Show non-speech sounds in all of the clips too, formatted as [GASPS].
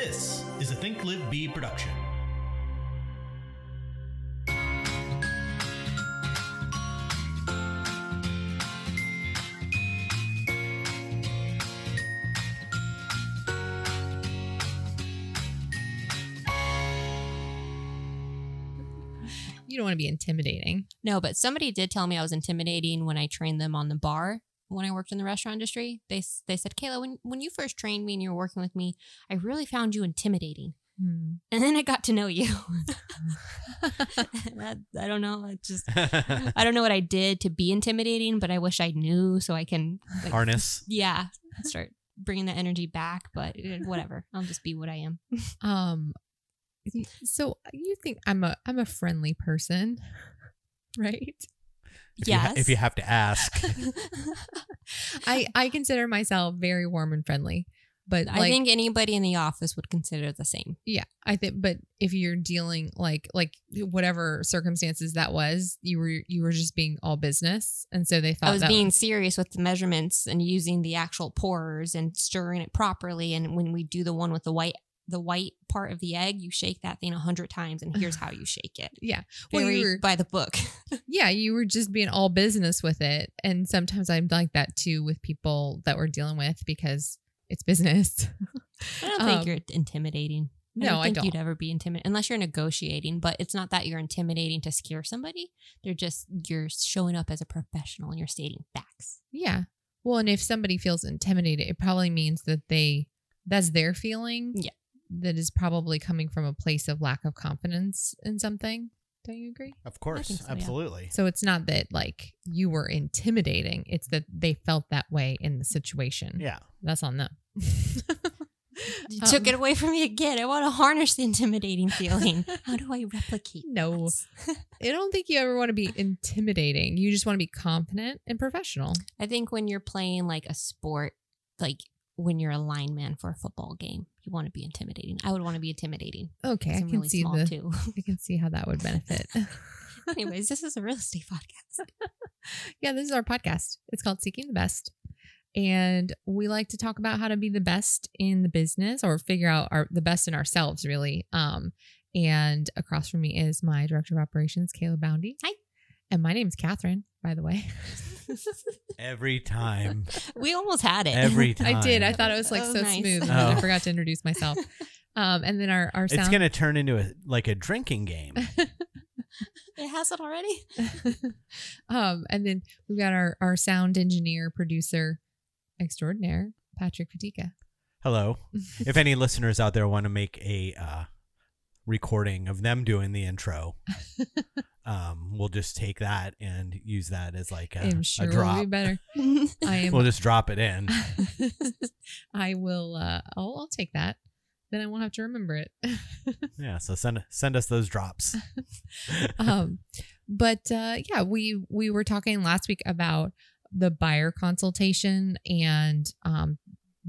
This is a Think Live Be production. You don't want to be intimidating. No, but somebody did tell me I was intimidating when I trained them on the bar when I worked in the restaurant industry. They they said, "Kayla, when when you first trained me and you were working with me, I really found you intimidating." Hmm. And then I got to know you. [LAUGHS] that, I don't know. I just [LAUGHS] I don't know what I did to be intimidating, but I wish I knew so I can like, Harness. yeah start bringing that energy back. But eh, whatever, I'll just be what I am. [LAUGHS] Um, so you think I'm a I'm a friendly person, right? If you ha- if you have to ask. [LAUGHS] [LAUGHS] I I consider myself very warm and friendly, but I like, think anybody in the office would consider the same. yeah, I think. But if you're dealing like like whatever circumstances that was, you were you were just being all business, and so they thought I was that being serious with the measurements and using the actual pourers and stirring it properly. And when we do the one with the white, the white part of the egg, you shake that thing a hundred times, and here's how you [SIGHS] shake it. yeah. Well, Very you were by the book. [LAUGHS] yeah, you were just being all business with it, and sometimes I'm like that too with people that we're dealing with because it's business. I don't think Um, you're intimidating. I no, don't I think don't. you'd ever be intimidated unless you're negotiating. But it's not that you're intimidating to scare somebody. They're just you're showing up as a professional and you're stating facts. Yeah. Well, and if somebody feels intimidated, it probably means that they that's their feeling. Yeah. That is probably coming from a place of lack of confidence in something. Don't you agree? Of course, think so, yeah. absolutely. So it's not that like you were intimidating, it's that they felt that way in the situation. Yeah. That's on them. [LAUGHS] You Um, took it away from me again. I want to harness the intimidating feeling. [LAUGHS] How do I replicate? No. that? [LAUGHS] I don't think you ever want to be intimidating. You just want to be confident and professional. I think when you're playing like a sport, like when you're a lineman for a football game, you want to be intimidating. I would want to be intimidating. Okay, I can really see the too. [LAUGHS] I can see how that would benefit. [LAUGHS] Anyways, this is a real estate podcast. [LAUGHS] yeah, this is our podcast. It's called Seeking the Best. And we like to talk about how to be the best in the business or figure out our the best in ourselves, really. Um, and across from me is my director of operations, Kayla Boundy. Hi. And my name is Catherine, by the way. [LAUGHS] Every time. [LAUGHS] we almost had it. Every time. [LAUGHS] I did. I thought it was like Oh, so nice. smooth. And then I Oh. forgot to introduce myself. Um, and then our, our sound It's gonna turn into a like a drinking game. it has it already. um, and then we've got our, our sound engineer, producer extraordinaire, Patrick Fatika. Hello. If any listeners out there want to make a uh, recording of them doing the intro, [LAUGHS] um, we'll just take that and use that as like a, I'm a sure drop. will be better. [LAUGHS] I am. We'll just drop it in. [LAUGHS] I will. Uh, I'll, I'll take that. Then I won't have to remember it. Yeah. So send send us those drops. um, but uh, yeah, we we were talking last week about the buyer consultation and um,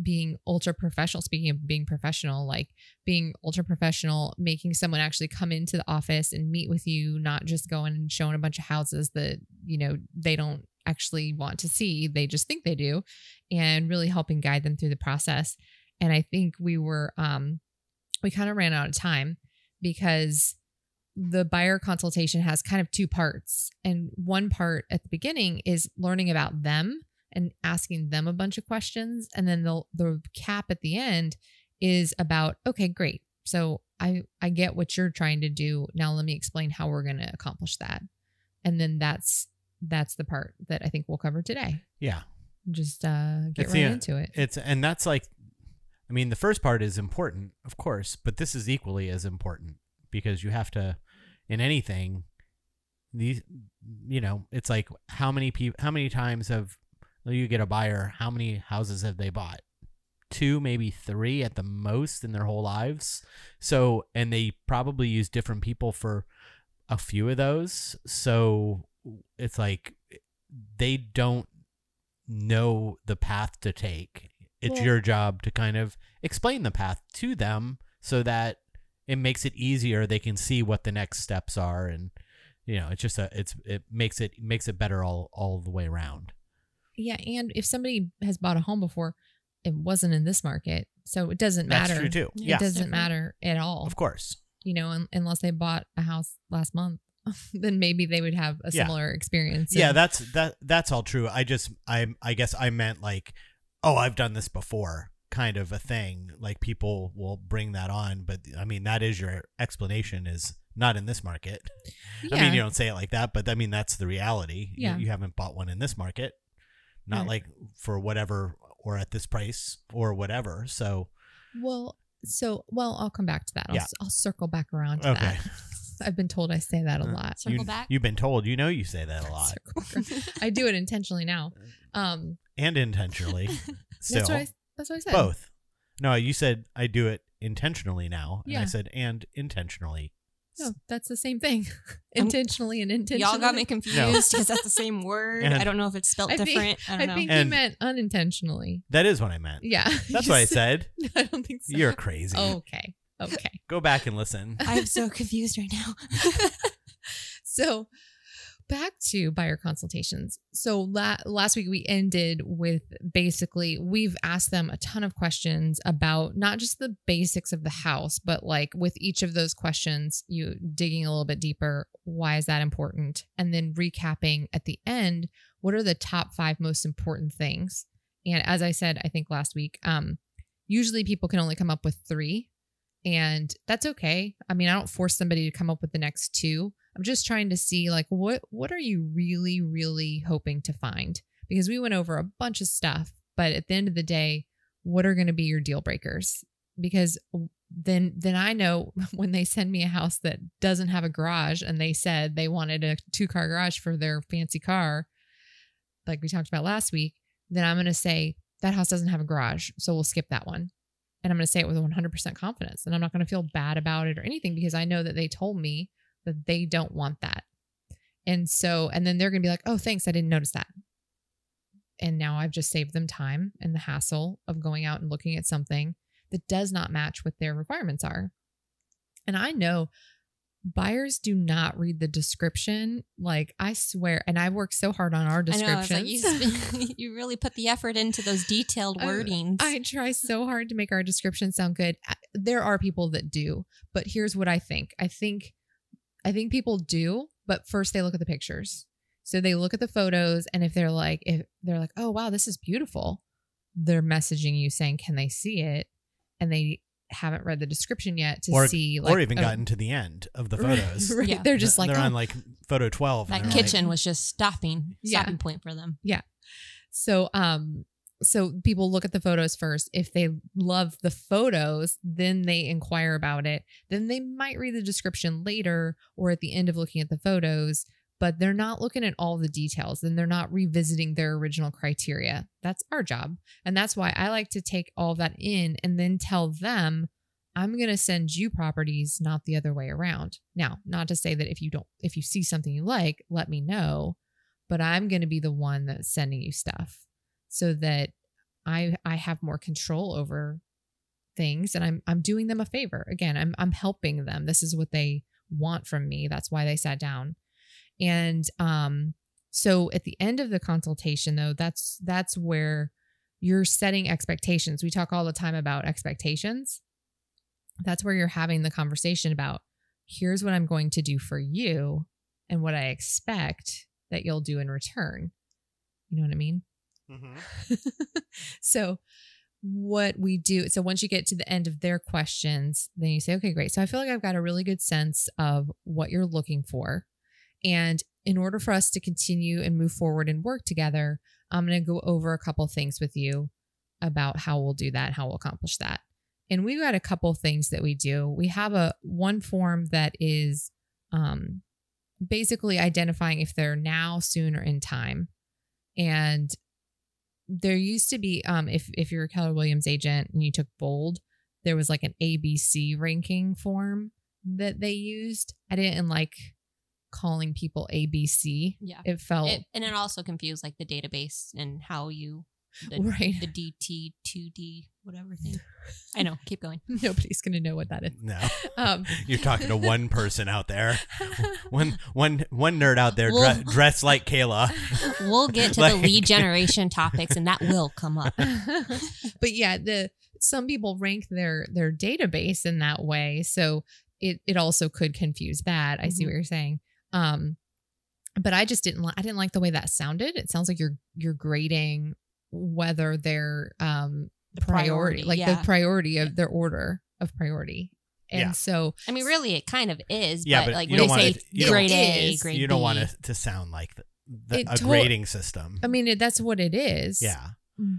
being ultra professional. Speaking of being professional, like being ultra professional, making someone actually come into the office and meet with you, not just going and showing a bunch of houses that you know they don't actually want to see. They just think they do, and really helping guide them through the process. And I think we were um, we kind of ran out of time because the buyer consultation has kind of two parts. And one part at the beginning is learning about them and asking them a bunch of questions. And then the the cap at the end is about, okay, great. So I I get what you're trying to do. Now let me explain how we're gonna accomplish that. And then that's that's the part that I think we'll cover today. Yeah. Just uh get It's right the- into it. It's and that's like, I mean, the first part is important, of course, but this is equally as important because you have to, in anything, these, you know, it's like how many people, how many times have you get a buyer? How many houses have they bought? Two, maybe three at the most in their whole lives. So, and they probably use different people for a few of those. So it's like they don't know the path to take. It's Well- your job to kind of explain the path to them so that it makes it easier. They can see what the next steps are, and you know, it's just a it's it makes it makes it better all all the way around. Yeah, and if somebody has bought a home before, it wasn't in this market. So it doesn't matter. That's matter. true too. Yeah. It Yeah, doesn't Different. matter at all. of course. You know, un- unless they bought a house last month, [LAUGHS] then maybe they would have a Yeah. similar experience. Yeah, And- that's that. That's all true. I just, I, I guess I meant like, oh, I've done this before, kind of a thing. Like people will bring that on, but I mean, that is your explanation. Is not in this market. Yeah. I mean, you don't say it like that, but I mean that's the reality. You- Yeah. You, haven't bought one in this market, not Right. like for whatever or at this price or whatever. So Well, so well, I'll come back to that. I'll, Yeah. s- I'll circle back around to Okay. that. [LAUGHS] I've been told I say that a Uh, lot. Circle you, back. You've been told. You know, you say that a lot Circle back around. I do it intentionally now. [LAUGHS] Um, and intentionally. [LAUGHS] Still, that's what I. That's what I said. both. No, you said I do it intentionally now, and I said and intentionally. No, that's the same thing. [LAUGHS] Um, intentionally and intentionally. Y'all got me confused [LAUGHS] because that's the same word. And- I don't know if it's spelled I think- different. I I don't know. think you And- meant unintentionally. That is what I meant. Yeah, [LAUGHS] That's what I said- said. I don't think so. You're crazy. okay. Okay. Go back and listen. I'm so confused right now. So back to buyer consultations. So la- last week we ended with basically we've asked them a ton of questions about not just the basics of the house, but like with each of those questions, you digging a little bit deeper. Why is that important? And then recapping at the end, what are the top five most important things? And as I said, I think last week, um, usually people can only come up with three. And that's okay. I mean, I don't force somebody to come up with the next two. I'm just trying to see like what what are you really really hoping to find? Because we went over a bunch of stuff, but at the end of the day, what are going to be your deal breakers? Because then then I know [LAUGHS] when they send me a house that doesn't have a garage and they said they wanted a two-car garage for their fancy car, like we talked about last week, then I'm going to say that house doesn't have a garage, so we'll skip that one. And I'm going to say it with 100% confidence. And I'm not going to feel bad about it or anything because I know that they told me that they don't want that. And so, and then they're going to be like, oh, thanks. I didn't notice that. And now I've just saved them time and the hassle of going out and looking at something that does not match what their requirements are. And I know buyers do not read the description. Like, I swear, and I work so hard on our I know. like you, [LAUGHS] you really put the effort into those detailed wordings. I try so hard to make our description sound good. There are people that do, but here's what I think. I think I think people do, but first they look at the pictures. So they look at the photos and if they're like if they're like, "Oh, wow, this is beautiful." They're messaging you saying, "Can they see it?" And they haven't read the description yet to Or- see like or even oh, gotten to the end of the [LAUGHS] photos. Right. Yeah. They're just like, they're "Oh, on like photo 12. and that they're like, kitchen was just stopping, Yeah. stopping point for them. Yeah. So um so people look at the photos first. If they love the photos, then they inquire about it. Then they might read the description later or at the end of looking at the photos, but they're not looking at all the details and they're not revisiting their original criteria. That's our job. And that's why I like to take all that in and then tell them I'm going to send you properties, not the other way around. Now, not to say that if you don't if you see something you like, let me know but I'm going to be the one that's sending you stuff so that I I have more control over things and I'm I'm doing them a favor. Again, I'm I'm helping them. This is what they want from me. That's why they sat down. And um so at the end of the consultation though, that's that's where you're setting expectations. We talk all the time about expectations. That's where you're having the conversation about here's what I'm going to do for you and what I expect that you'll do in return. You know what I mean? Mhm. [LAUGHS] so what we do so once you get to the end of their questions then you say okay great so i feel like i've got a really good sense of what you're looking for and in order for us to continue and move forward and work together i'm going to go over a couple things with you about how we'll do that how we'll accomplish that. And we've got a couple things that we do. We have a one form that is um basically identifying if they're now soon or in time. And there used to be um if if you're a Keller Williams agent and you took bold, there was like an ABC ranking form that they used. I didn't like calling people ABC. Yeah. It felt It, and it also confused like the database and how you the, Right. the DT two D whatever thing. [LAUGHS] I know. Keep going. [LAUGHS] Nobody's gonna know what that is. No, [LAUGHS] Um, you're talking to one person out there, one one one nerd out there Well- dre- dressed like Kayla. We'll get to Like- the lead generation topics, and that will come up. but yeah, the some people rank their their database in that way, so it it also could confuse that. I see Mhm. what you're saying. Um, but I just didn't. Li- I didn't like the way that sounded. It sounds like you're you're grading whether they're um The priority, like yeah. the priority of their order of priority. And Yeah. so I mean, really, it kind of is. Yeah, but, but like you when don't they say it- you grade A, is. grade you don't want it to sound like the, the, a to- grading system. I mean, it, that's what it is. yeah,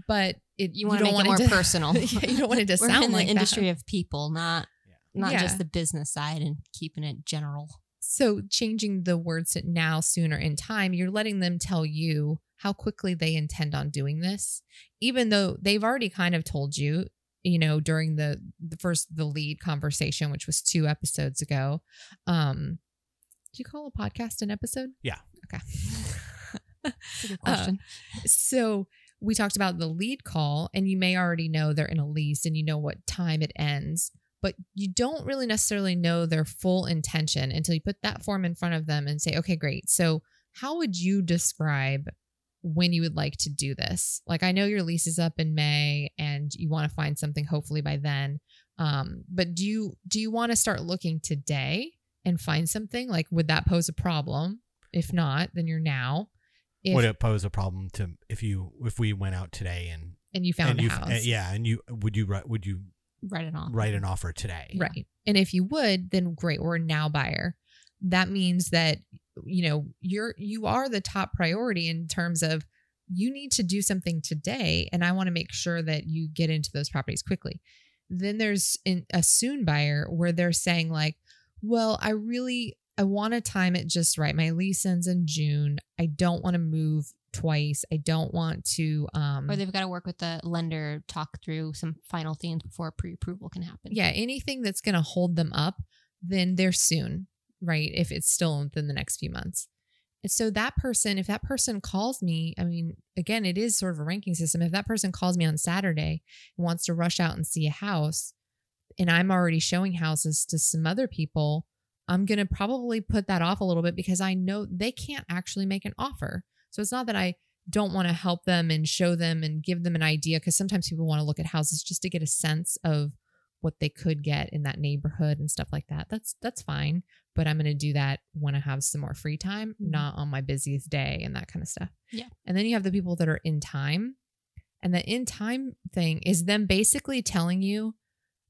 but it You want to don't make it more to- [LAUGHS] personal. yeah, you don't want it to [LAUGHS] We're sound in the like that. industry of people, not not Yeah. just the business side and keeping it general. So changing the words to now, sooner, in time, you're letting them tell you how quickly they intend on doing this, even though they've already kind of told you, you know, during the the first the lead conversation, which was two episodes ago. Um, do you call a podcast an episode? Yeah. Okay. That's a good [LAUGHS] Uh, question. so we talked about the lead call, and you may already know they're in a lease and you know what time it ends, but you don't really necessarily know their full intention until you put that form in front of them and say, okay, great. So, how would you describe when you would like to do this? Like, I know your lease is up in May and you want to find something hopefully by then. Um, but do you do you want to start looking today and find something? Like, would that pose a problem? If not, then you're now. If, would it pose a problem to if you if we went out today and and you found and a house. uh, yeah and you would you would you Write it off. write an offer today? Right. And if you would, then great, we're a now buyer. That means that you know, you're you are the top priority in terms of you need to do something today and I want to make sure that you get into those properties quickly. Then there's a soon buyer where they're saying like, "Well, I really I want to time it just right. My lease ends in June. I don't want to move twice. I don't want to um Or they've got to work with the lender, talk through some final things before pre-approval can happen. yeah, anything that's going to hold them up, then they're soon, right? If it's still within the next few months. And so that person, if that person calls me, I mean, again, it is sort of a ranking system. If that person calls me on Saturday and wants to rush out and see a house, and I'm already showing houses to some other people, I'm going to probably put that off a little bit because I know they can't actually make an offer. So it's not that I don't want to help them and show them and give them an idea because sometimes people want to look at houses just to get a sense of what they could get in that neighborhood and stuff like that. That's that's fine, but I'm going to do that when I have some more free time, Mhm. not on my busiest day and that kind of stuff. Yeah. And then you have the people that are in time. And the in time thing is them basically telling you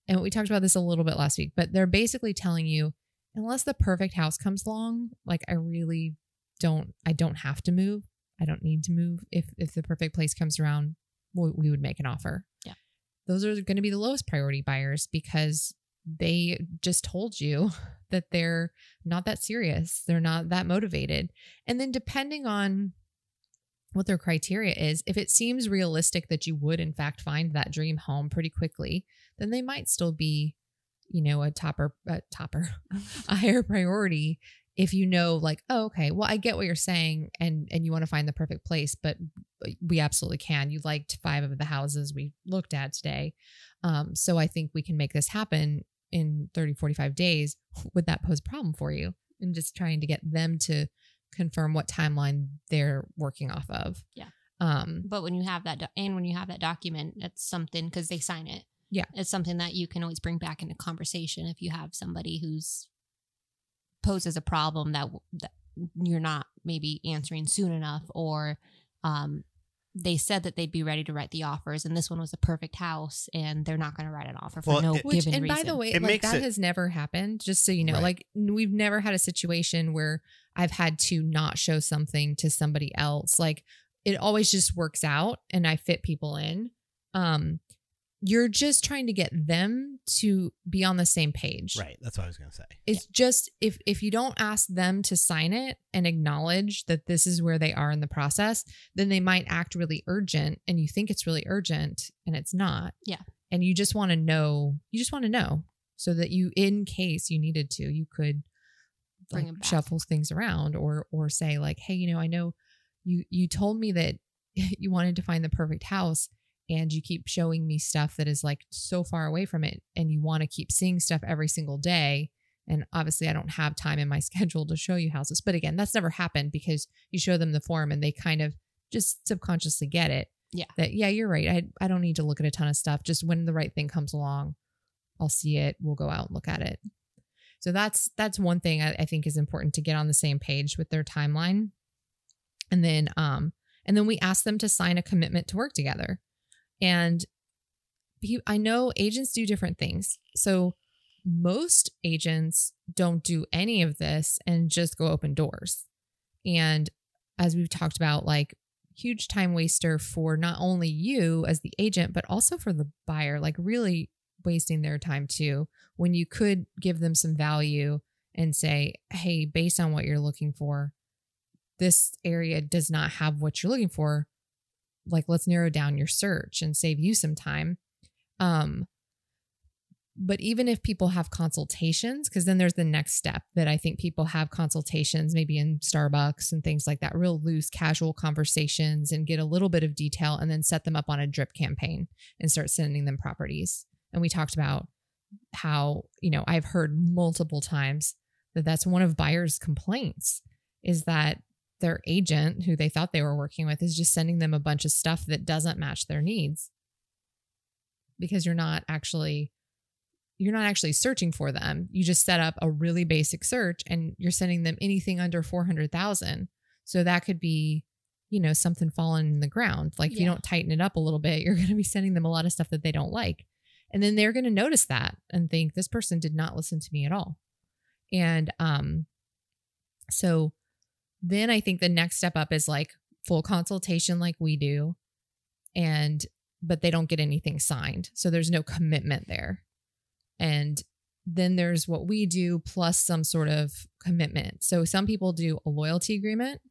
and we talked about this a little bit last week, but they're basically telling you unless the perfect house comes along, like I really don't I don't have to move. I don't need to move. If if the perfect place comes around, we, we would make an offer. Yeah. Those are going to be the lowest priority buyers because they just told you [LAUGHS] that they're not that serious. They're not that motivated. And then depending on what their criteria is, if it seems realistic that you would in fact find that dream home pretty quickly, then they might still be, you know, a topper, a topper, [LAUGHS] a higher priority if you know like oh okay well i get what you're saying and and you want to find the perfect place but we absolutely can you liked five of the houses we looked at today um so i think we can make this happen in 30 45 days would that pose a problem for you and just trying to get them to confirm what timeline they're working off of Yeah. um But when you have that, do- and when you have that document, it's something because they sign it. Yeah. It's something that you can always bring back into conversation if you have somebody who's poses a problem that, that you're not maybe answering soon enough, or um, they said that they'd be ready to write the offers, and this one was a perfect house, and they're not going to write an offer for Well, no it- Which, given and reason. by the way, It like makes that it- has never happened. Just so you know, Right. like we've never had a situation where I've had to not show something to somebody else. Like it always just works out, and I fit people in. Um, you're just trying to get them to be on the same page. Right. That's what I was gonna say. It's just if if you don't ask them to sign it and acknowledge that this is where they are in the process, then they might act really urgent and you think it's really urgent and it's not. Yeah. And you just want to know, you just want to know so that you in case you needed to, you could Bring like, shuffle things around or or say like, "Hey, you know, I know you you told me that [LAUGHS] you wanted to find the perfect house and you keep showing me stuff that is like so far away from it and you want to keep seeing stuff every single day and obviously i don't have time in my [LAUGHS] schedule to show you houses but again that's never happened because you show them the form and they kind of just subconsciously get it. Yeah. that yeah you're right i, I don't need to look at a ton of stuff just when the right thing comes along i'll see it we'll go out and look at it. So that's that's one thing I, I think is important to get on the same page with their timeline. And then um and then we ask them to sign a commitment to work together and i know agents do different things. So most agents don't do any of this and just go open doors. And as we've talked about like huge time waster for not only you as the agent but also for the buyer like really wasting their time too when you could give them some value and say hey based on what you're looking for this area does not have what you're looking for like let's narrow down your search and save you some time. Um but even if people have consultations because then there's the next step that i think people have consultations maybe in starbucks and things like that real loose casual conversations and get a little bit of detail and then set them up on a drip campaign and start sending them properties. And we talked about how you know i've heard multiple times that that's one of buyers complaints is that their agent who they thought they were working with is just sending them a bunch of stuff that doesn't match their needs. Because you're not actually you're not actually searching for them. You just set up a really basic search and you're sending them anything under 400,000 so that could be you know something falling in the ground. Like if you don't tighten it up a little bit [LAUGHS] you're going to be sending them a lot of stuff that they don't like. And then they're going to notice that and think this person did not listen to me at all. And um so then i think the next step up is like full consultation like we do and but they don't get anything signed so there's no commitment there. And then there's what we do plus some sort of commitment. So some people do a loyalty agreement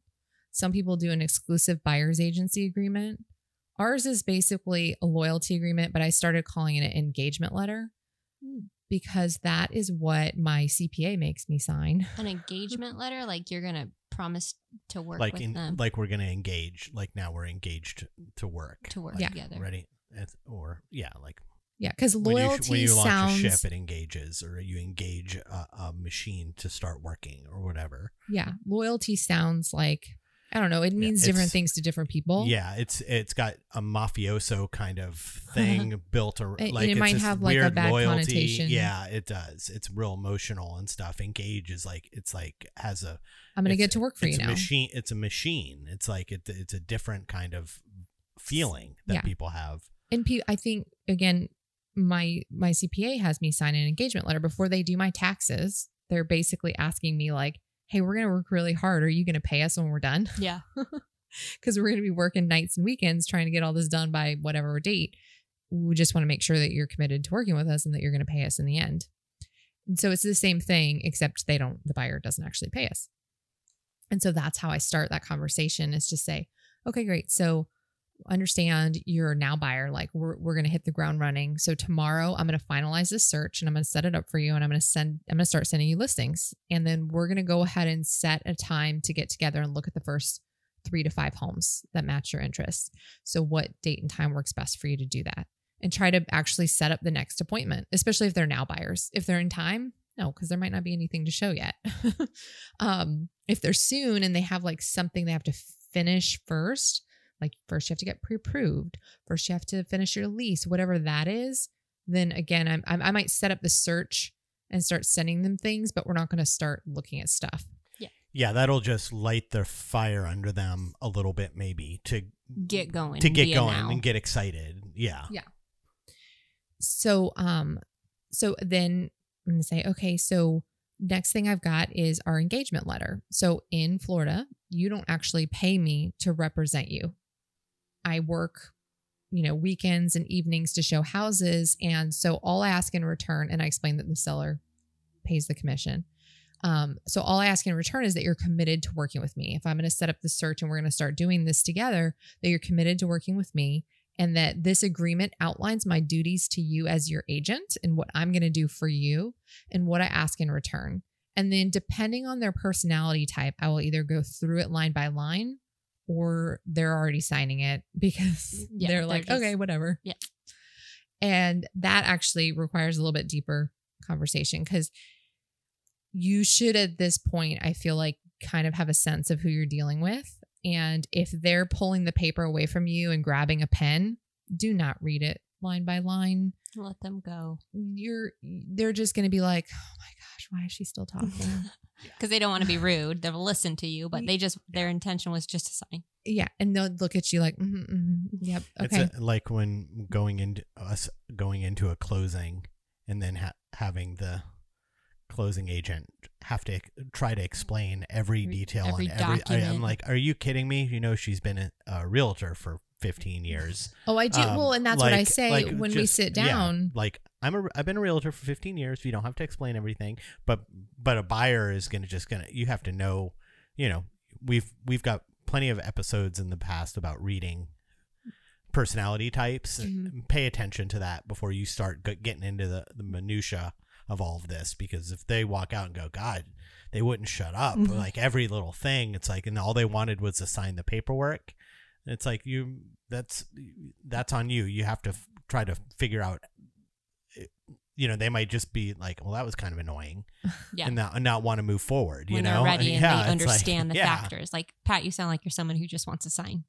some people do an exclusive buyer's agency agreement. Ours is basically a loyalty agreement but i started calling it an engagement letter Hmm. because that is what my cpa makes me sign. An [LAUGHS] engagement letter, like you're gonna promise to work like with in them like we're gonna engage like now we're engaged to work to work Yeah. together. ready or yeah like yeah because when you, loyalty when you launch sounds a ship it engages or you engage a, a machine to start working or whatever yeah loyalty sounds like i don't know. It means different things to different people. Yeah it's it's got a mafioso kind of thing [LAUGHS] built around. It- like it might have, like, a bad loyalty. connotation. yeah it does. It's real emotional and stuff. Engage is like it's like has a i'm gonna get to work for it's you a now. machine it's a machine. It's like it, it's a different kind of feeling that Yeah. people have. And pe- i think again my my cpa has me sign an engagement letter. Before they do my taxes they're basically asking me like hey we're gonna work really hard are you gonna pay us when we're done [LAUGHS] Yeah. [LAUGHS] because we're going to be working nights and weekends trying to get all this done by whatever date. We just want to make sure that you're committed to working with us and that you're going to pay us in the end. And so it's the same thing, except they don't, the buyer doesn't actually pay us. And so that's how I start that conversation is to say, okay, great. So understand you're now buyer. Like we're, we're going to hit the ground running. So tomorrow I'm going to finalize this search and I'm going to set it up for you and I'm going to send, I'm going to start sending you listings. And then we're going to go ahead and set a time to get together and look at the first three to five homes that match your interests. So, what date and time works best for you to do that? And try to actually set up the next appointment, especially if they're now buyers. If they're in time, no, because there might not be anything to show yet. [LAUGHS] um, if they're soon and they have like something they have to finish first, like first you have to get pre-approved, first you have to finish your lease, whatever that is, then again, I'm, I'm, I might set up the search and start sending them things, but we're not going to start looking at stuff. yeah yeah that'll just light the fire under them a little bit maybe to Get going. to get going now. and get excited yeah yeah so um so then i'm gonna say okay so next thing i've got is our engagement letter so in florida you don't actually pay me to represent you i work you know weekends and evenings to show houses. And so all i ask in return and i explain that the seller pays the commission. Um, so all i ask in return is that you're committed to working with me. If i'm going to set up the search and we're going to start doing this together that you're committed to working with me and that this agreement outlines my duties to you as your agent and what I'm going to do for you and what I ask in return. And then, depending on their personality type, I will either go through it line by line or they're already signing it [LAUGHS] because Yeah, they're they're like, just- okay, whatever. Yeah. And that actually requires a little bit deeper conversation because you should, at this point, I feel like, kind of have a sense of who you're dealing with. And if they're pulling the paper away from you and grabbing a pen, do not read it line by line. Let them go You're, they're just going to be like, oh my gosh, why is she still talking? [LAUGHS] because they don't want to be rude. They'll listen to you, but they just their intention was just to sign. yeah. And they'll look at you like, mm mm yep. Okay. It's a, like when going into us going into a closing and then ha- having the closing agent have to try to explain every Every- detail every on every. I, I'm like, are you kidding me? You know, she's been a, a realtor for 15 years. Oh, I do. Um, well, and that's what I say like, when we just- sit yeah, down. like I'm a I've been a realtor for 15 years. You don't have to explain everything, but but a buyer is gonna just gonna you have to know. You know, we've we've got plenty of episodes in the past about reading personality types. Mhm. Pay attention to that before you start getting into the the minutia of all of this because if they walk out and go, God, they wouldn't shut up. Mhm. Like every little thing, it's like, and all they wanted was to sign the paperwork. It's like you that's that's on you. You have to f- try to figure out. You know, they might just be like, "Well, that was kind of annoying," [LAUGHS] Yeah. and not and not want to move forward. You when know, they're ready and Yeah, they it's like- understand the yeah. factors. Like Pat, you sound like you're someone who just wants to sign.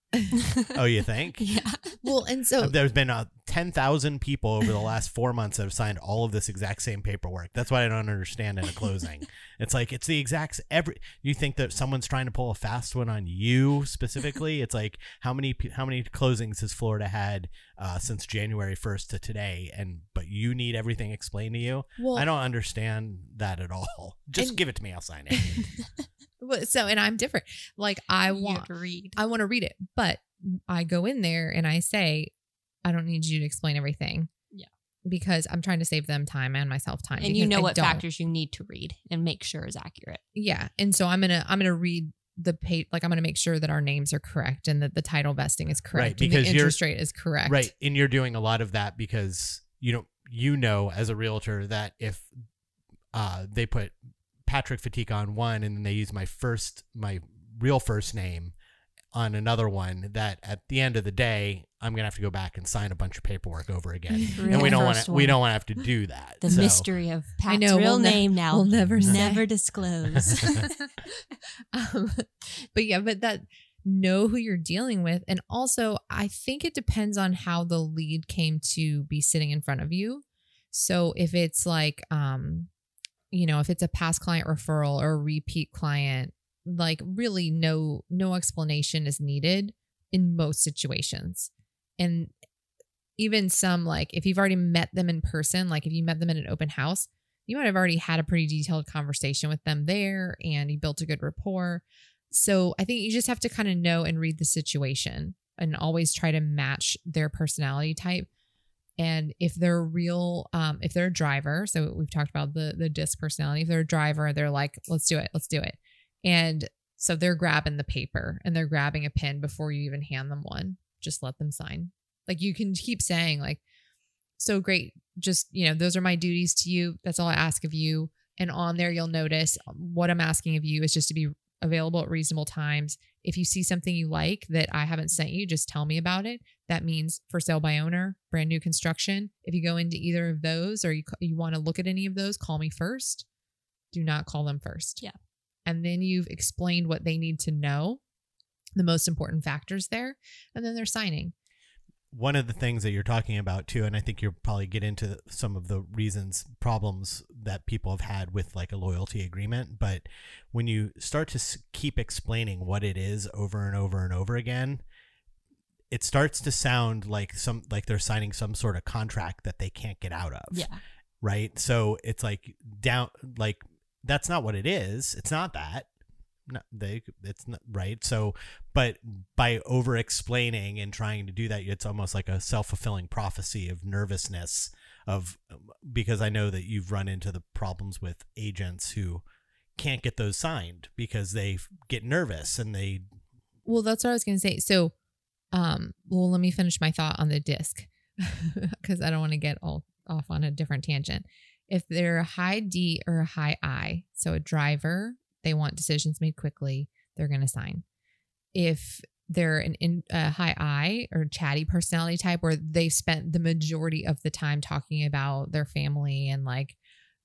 Oh, you [LAUGHS] think? yeah. [LAUGHS] well, and so There's been uh, 10,000 people over the last four months that have signed all of this exact same paperwork. That's what I don't understand in a closing. [LAUGHS] it's like, it's the exact, every, you think that someone's trying to pull a fast one on you specifically? it's like, how many, how many closings has Florida had uh, since January 1st to today? And, but you need everything explained to you? well, I don't understand that at all. [LAUGHS] Just And- give it to me. I'll sign it. [LAUGHS] so and I'm different. Like I want, to read. I want to read it, but I go in there and I say, I don't need you to explain everything. Yeah. Because I'm trying to save them time and myself time. and you know I what don't. factors you need to read and make sure is accurate. Yeah, and so I'm gonna I'm gonna read the pay like I'm gonna make sure that our names are correct and that the title vesting is correct Right, and because the interest rate is correct. Right. And you're doing a lot of that because you know you know as a realtor that if uh they put Patrick Fatigue on one and then they use my first my real first name on another one that at the end of the day I'm gonna have to go back and sign a bunch of paperwork over again. Real [LAUGHS] and we don't want first to we don't want to have to do that. The So- mystery of Pat's know, real we'll ne- name now. we'll never say. never disclose. [LAUGHS] [LAUGHS] um, but yeah, but that know who you're dealing with, and also I think it depends on how the lead came to be sitting in front of you. So if it's like, um, you know, if it's a past client referral or a repeat client, like really no no explanation is needed in most situations, and even some like if you've already met them in person, like if you met them in an open house, you might have already had a pretty detailed conversation with them there and you built a good rapport. So I think you just have to kind of know and read the situation and always try to match their personality type. And if they're real, um, if they're a driver, so we've talked about the the DISC personality. If they're a driver, they're like, let's do it, let's do it. And so they're grabbing the paper and they're grabbing a pen before you even hand them one. Just let them sign. Like you can keep saying, like, so great. Just, you know, those are my duties to you. That's all I ask of you. And on there, you'll notice um, what I'm asking of you is just to be available at reasonable times. If you see something you like that I haven't sent you, just tell me about it. That means for sale by owner, brand new construction. If you go into either of those or you, you want to look at any of those, call me first. Do not call them first. Yeah. And then you've explained what they need to know, the most important factors there, and then they're signing. one of the things that you're talking about too and i think you'll probably get into some of the reasons problems that people have had with like a loyalty agreement but when you start to keep explaining what it is over and over and over again it starts to sound like some like they're signing some sort of contract that they can't get out of yeah. right so it's like down like that's not what it is it's not that no, they it's not right so but by over explaining and trying to do that it's almost like a self-fulfilling prophecy of nervousness of because i know that you've run into the problems with agents who can't get those signed because they get nervous and they Well, that's what I was going to say. So, um, well, let me finish my thought on the DISC [LAUGHS] because I don't want to get all off on a different tangent. If they're a high D or a high I, so a driver, they want decisions made quickly, they're going to sign. If they're an in, a high I or chatty personality type where they've spent the majority of the time talking about their family and like,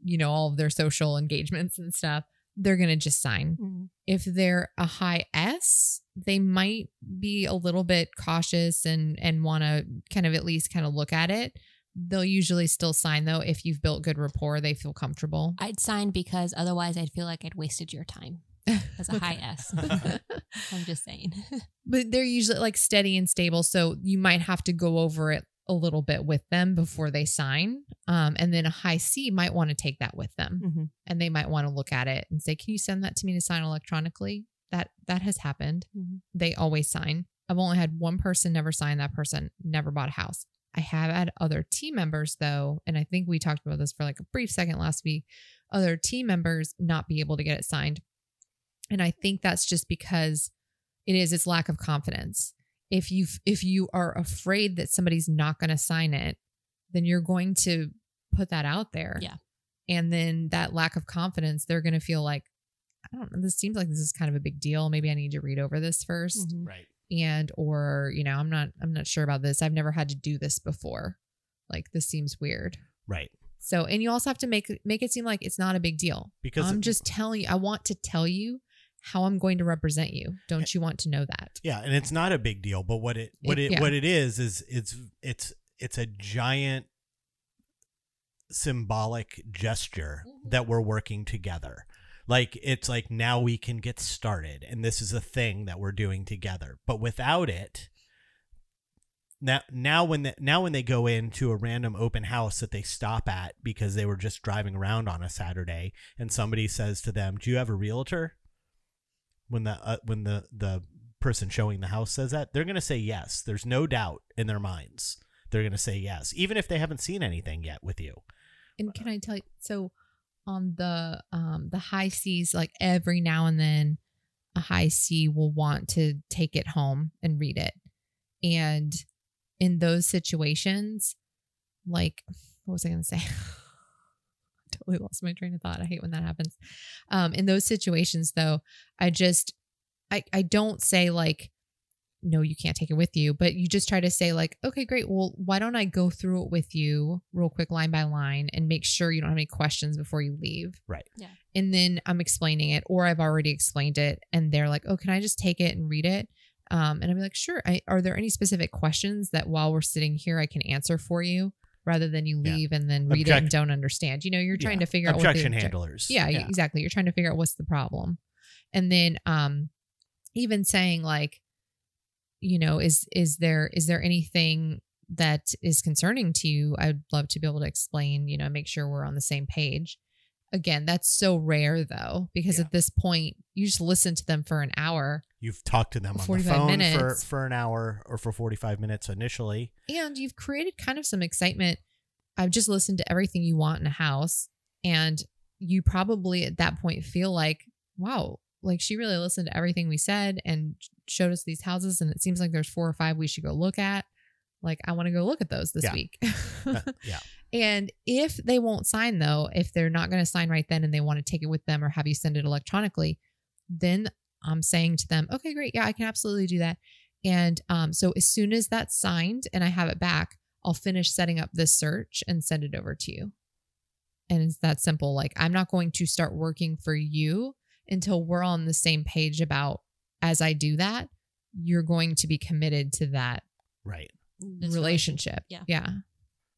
you know, all of their social engagements and stuff, they're going to just sign. Mhm. If they're a high S, they might be a little bit cautious and and want to kind of at least kind of look at it. They'll usually still sign though if you've built good rapport, they feel comfortable. I'd sign because otherwise I'd feel like I'd wasted your time [LAUGHS] as a high S. [LAUGHS] I'm just saying. [LAUGHS] but they're usually like steady and stable so you might have to go over it a little bit with them before they sign um, and then a high c might want to take that with them Mhm. and they might want to look at it and say can you send that to me to sign electronically that that has happened Mhm. they always sign i've only had one person never sign that person never bought a house i have had other team members though and i think we talked about this for like a brief second last week other team members not be able to get it signed and i think that's just because it is it's lack of confidence if you if you are afraid that somebody's not going to sign it then you're going to put that out there Yeah. and then that lack of confidence they're going to feel like i don't know this seems like this is kind of a big deal maybe i need to read over this 1st Mhm. Right. And or you know i'm not i'm not sure about this i've never had to do this before like this seems weird Right. so and you also have to make make it seem like it's not a big deal Because i'm just telling you i want to tell you how i'm going to represent you don't you want to know that Yeah, and it's not a big deal, but what it what It- it yeah. what it is is it's it's it's a giant symbolic gesture Mhm. that we're working together. Like it's like now we can get started and this is a thing that we're doing together. But without it now now when now when they go into a random open house that they stop at because they were just driving around on a Saturday and somebody says to them, "Do you have a realtor?" when the uh, when the the person showing the house says that, they're going to say yes. There's no doubt in their minds. They're going to say yes, even if they haven't seen anything yet with you. And can I tell you? So on the um the high Cs, like every now and then, a high C will want to take it home and read it, and in those situations, like what was I going to say? [LAUGHS] totally lost my train of thought. I hate when that happens. Um, in those situations, though, I just I I don't say like no, you can't take it with you, but you just try to say, like, okay, great. Well, why don't I go through it with you real quick, line by line, and make sure you don't have any questions before you leave. Right. Yeah. And then I'm explaining it, or I've already explained it, and they're like, oh, can I just take it and read it? Um, and I'll be like, sure. I, are there any specific questions that while we're sitting here, I can answer for you rather than you Yeah. leave and then read it and don't understand? You know, you're trying Yeah. to figure out what the objection object- handlers. yeah, exactly. You're trying to figure out what's the problem. And then um even saying like you know, is is there is there anything that is concerning to you? I'd love to be able to explain, you know, make sure we're on the same page. Again, that's so rare though because Yeah. at this point you just listen to them for an hour You've talked to them on the 45 phone for, for an hour or for 45 minutes initially. and you've created kind of some excitement. I've just listened to everything you want in a house, and you probably at that point feel like, wow, like she really listened to everything we said and showed us these houses, and it seems like there's four or five we should go look at. Like, I want to go look at those this Yeah. week. Uh, [LAUGHS] yeah. And if they won't sign, though, if they're not going to sign right then and they want to take it with them or have you send it electronically, then I'm saying to them, okay, great. Yeah, I can absolutely do that. And um, so as soon as that's signed and I have it back, I'll finish setting up this search and send it over to you. And it's that simple. Like, I'm not going to start working for you until we're on the same page about as I do that, you're going to be committed to that Right. This relationship. Yeah. Yeah.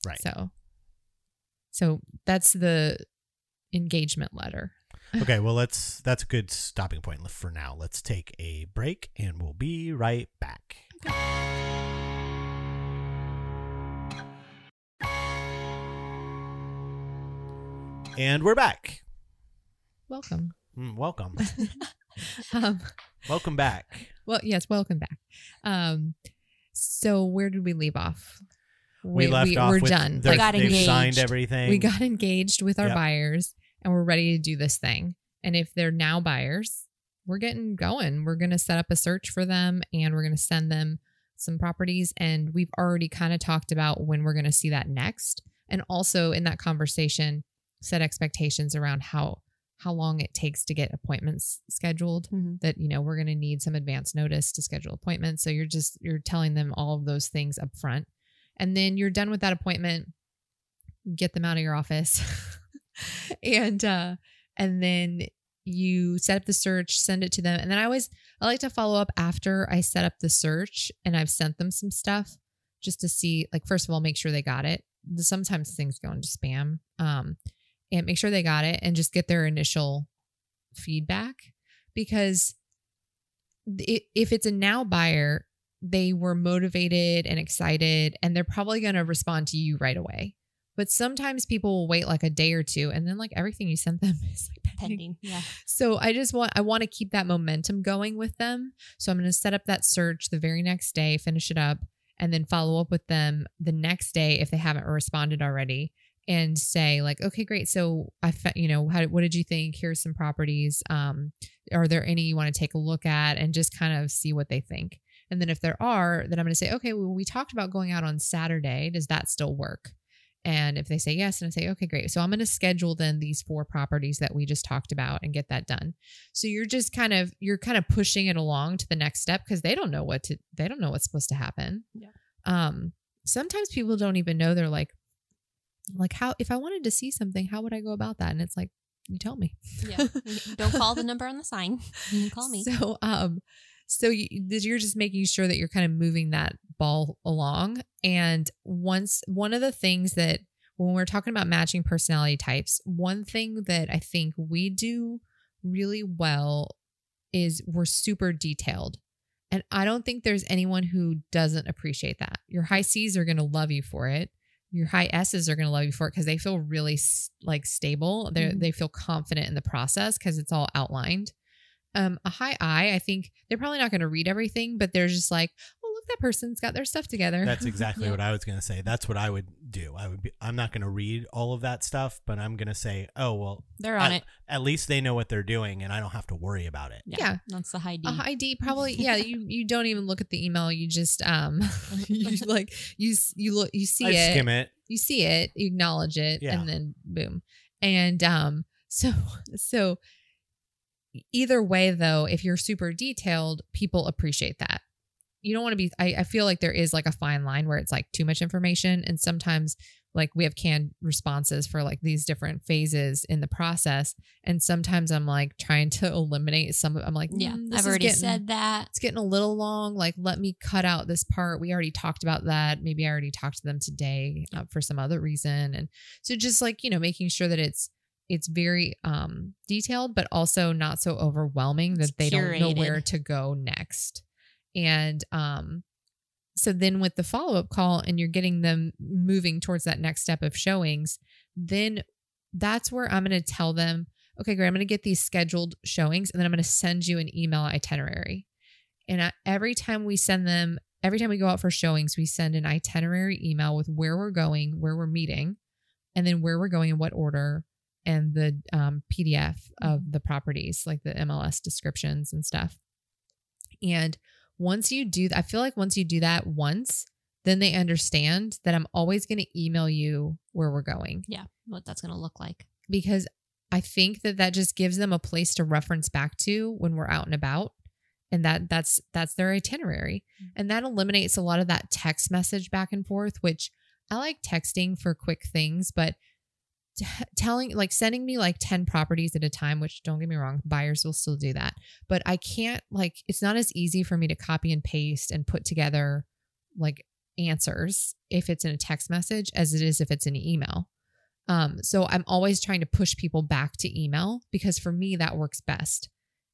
Right. So so that's the engagement letter. [LAUGHS] Okay, well let's that's a good stopping point for now. Let's take a break and we'll be right back. And we're back. Welcome. Mm, welcome. [LAUGHS] [LAUGHS] Um welcome back. well yes, welcome back. Um so where did we leave off? We, left off we're with done. they're- Like got they've signed engaged. everything. we got engaged with our Yep. buyers and we're ready to do this thing. And if they're now buyers, we're getting going. We're going to set up a search for them and we're going to send them some properties. And we've already kind of talked about when we're going to see that next. And also in that conversation, set expectations around how how long it takes to get appointments scheduled Mhm. that you know we're going to need some advance notice to schedule appointments. So you're just you're telling them all of those things up front. And then you're done with that appointment get them out of your office. [LAUGHS] And uh and then you set up the search send it to them. And then i always i like to follow up after i set up the search and i've sent them some stuff just to see like first of all make sure they got it. Sometimes things go into spam. Um and make sure they got it and just get their initial feedback because if it's a now buyer they were motivated and excited and they're probably going to respond to you right away but sometimes people will wait like a day or two and then like everything you sent them [LAUGHS] is like pending. Pending. Yeah. So I just want I want to keep that momentum going with them. So I'm going to set up that search the very next day, finish it up, and then follow up with them the next day if they haven't responded already and say like, okay, great. So I, fe- you know, how, what did you think? Here's some properties. Um, are there any you want to take a look at and just kind of see what they think? And then if there are, then I'm going to say, okay, well, we talked about going out on Saturday. Does that still work? And if they say yes, and I say, okay, great. So I'm going to schedule then these four properties that we just talked about and get that done. So you're just kind of you're kind of pushing it along to the next step because they don't know what to they don't know what's supposed to happen. Yeah. Um. Sometimes people don't even know. They're like, like how if I wanted to see something, how would I go about that? And it's like, you tell me. Yeah. [LAUGHS] Don't call the number on the sign. [LAUGHS] You call me. So um so you, you're just making sure that you're kind of moving that ball along and once one of the things that when we're talking about matching personality types, one thing that I think we do really well is we're super detailed. And I don't think there's anyone who doesn't appreciate that. Your high C's are going to love you for it. Your high S's are going to love you for it because they feel really s- like stable. They Mhm. they feel confident in the process because it's all outlined. Um, a high I, I think they're probably not going to read everything, but they're just like, that person's got their stuff together. That's exactly Yeah. what I was going to say. That's what I would do. I would be I'm not going to read all of that stuff, but I'm going to say, "Oh, well, They're on at, it. at least they know what they're doing and I don't have to worry about it." Yeah. Yeah. That's the high D. a high D probably yeah you [LAUGHS] you don't even look at the email you just um [LAUGHS] you [LAUGHS] like you you look you see I it skim it. you see it you acknowledge it Yeah. and then boom and um so so either way though if you're super detailed people appreciate that you don't want to be I, I feel like there is like a fine line where it's like too much information and sometimes like we have canned responses for like these different phases in the process and sometimes i'm like trying to [LAUGHS] eliminate some of i'm like yeah. "Mm, I've already getting- said that. it's getting a little long. Like, let me cut out this part. We already talked about that. Maybe I already talked to them today uh, for some other reason. And so just like, you know, making sure that it's, it's very um detailed, but also not so overwhelming that It's they don't know where to go next. And um so then with the follow-up call and you're getting them moving towards that next step of showings, then that's where I'm going to tell them, okay, great, I'm going to get these scheduled showings and then I'm going to send you an email itinerary. And I, every time we send them, every time we go out for showings, we send an itinerary email with where we're going, where we're meeting, and then where we're going in what order, and the um, PDF of the properties, like the MLS descriptions and stuff. And once you do, I feel like once you do that once, then they understand that I'm always going to email you where we're going Yeah. What that's going to look like. because I think that that just gives them a place to reference back to when we're out and about and that that's that's their itinerary mm. and that eliminates a lot of that text message back and forth which I like texting for quick things but t- telling like sending me like 10 properties at a time which don't get me wrong buyers will still do that but I can't like it's not as easy for me to copy and paste and put together like answers if it's in a text message as it is if it's an email um, so I'm always trying to push people back to email because for me that works best.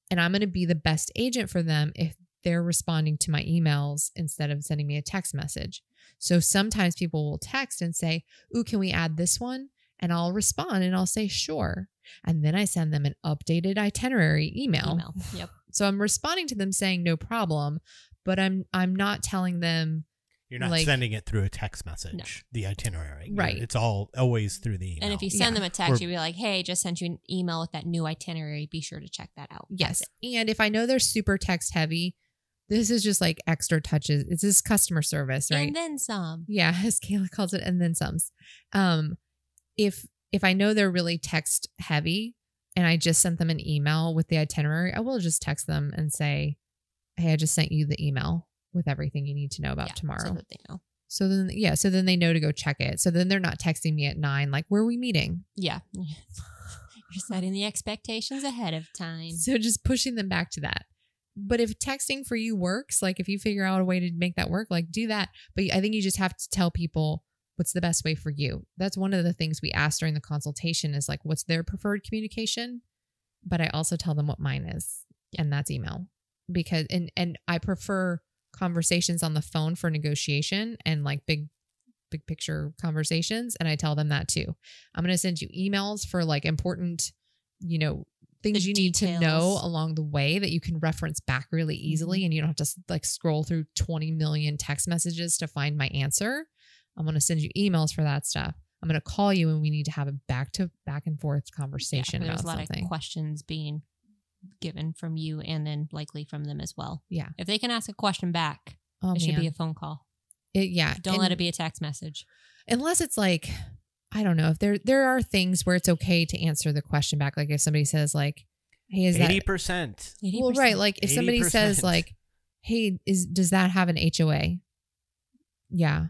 And I'm going to be the best agent for them if they're responding to my emails instead of sending me a text message. So sometimes people will text and say, Ooh, can we add this one? And I'll respond and I'll say, Sure. And then I send them an updated itinerary email. Email. Yep. [SIGHS] So I'm responding to them saying no problem, but I'm I'm not telling them You're not Like- sending it through a text message, the itinerary. You're- Right. It's all always through the email. And if you send Yeah. them a text, Or- you'd be like, hey, just sent you an email with that new itinerary. Be sure to check that out. Yes. And if I know they're super text heavy, this is just like extra touches. It's just customer service, right? And then some. yeah, [LAUGHS] as Kayla calls it, and then some. Um, if if I know they're really text heavy, and I just sent them an email with the itinerary, I will just text them and say, "Hey, I just sent you the email with everything you need to know about Yeah, tomorrow." so that they know. So then, yeah, so then they know to go check it. So then they're not texting me at nine, like, where are we meeting? Yeah. [LAUGHS] You're setting the expectations ahead of time. So just pushing them back to that. But if texting for you works, like if you figure out a way to make that work, like do that. But I think you just have to tell people what's the best way for you. That's one of the things we ask during the consultation is like, what's their preferred communication? But I also tell them what mine is, and that's email. Because and and I prefer conversations on the phone for negotiation and like big big picture conversations and I tell them that too. I'm going to send you emails for like important, you know, things The you need to know along the way that you can reference back really easily mm-hmm. and you don't have to like scroll through 20 million text messages to find my answer. I'm going to send you emails for that stuff. I'm going to call you and we need to have a back to back and forth conversation Yeah, there's about a lot something. of questions being given from you and then likely from them as well. yeah. If they can ask a question back, Oh, it should be a phone call. It- yeah. Don't and- let it be a text message. unless it's like I don't know if there there are things where it's okay to answer the question back. Like if somebody says like, "Hey, is Eighty that percent. well right?" Like if somebody says like, "Hey, is does that have an HOA?" Yeah,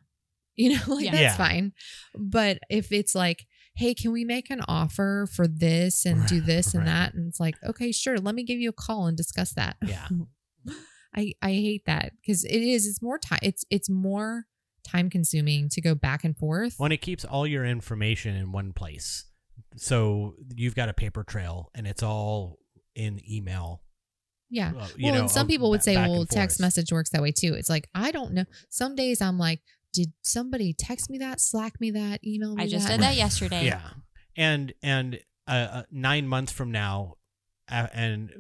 you know, [LAUGHS] like Yeah. that's Yeah. fine. But if it's like, "Hey, can we make an offer for this and do this and Right. that?" and it's like, "Okay, sure, let me give you a call and discuss that." Yeah. [LAUGHS] I I hate that because it is it's more time it's it's more time consuming to go back and forth. When it keeps all your information in one place, so you've got a paper trail and it's all in email. Yeah. you well, know, and some um, people would say, well, text forth. message works that way too. It's like, I don't know. Some days I'm like, did somebody text me that, slack me that, email me I just that? did that yesterday. Yeah, and and uh, uh, nine months from now, uh, and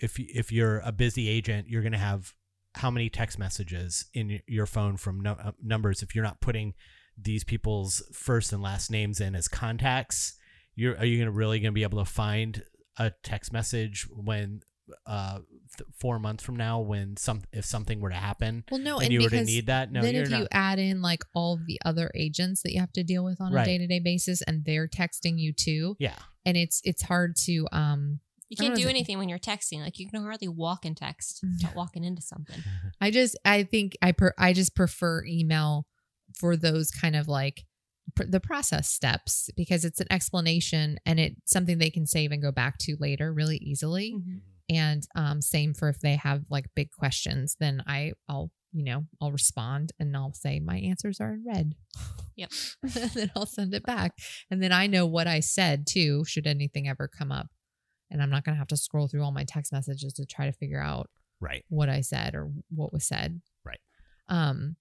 if y- if you're a busy agent, you're going to have how many text messages in your phone from no, uh, numbers if you're not putting these people's first and last names in as contacts. You're are you going to really going to be able to find a text message when uh th- four months from now when some if something were to happen Well, no, and, and you were to need that no then you're if not you add in like all the other agents that you have to deal with on Right. a day to day basis, and they're texting you too, yeah and it's it's hard to um. You can't do is it- anything when you're texting. Like you can hardly walk and text Mm. without walking into something. [LAUGHS] I just I think I per I just prefer email for those kind of like pr- the process steps because it's an explanation and it's something they can save and go back to later really easily. And um, same for if they have like big questions, then I I'll you know I'll respond and I'll say my answers are in red. Yep. [LAUGHS] then I'll send it back, and then I know what I said too. Should anything ever come up, and I'm not gonna have to scroll through all my text messages to try to figure out right what I said or what was said. Right. Um,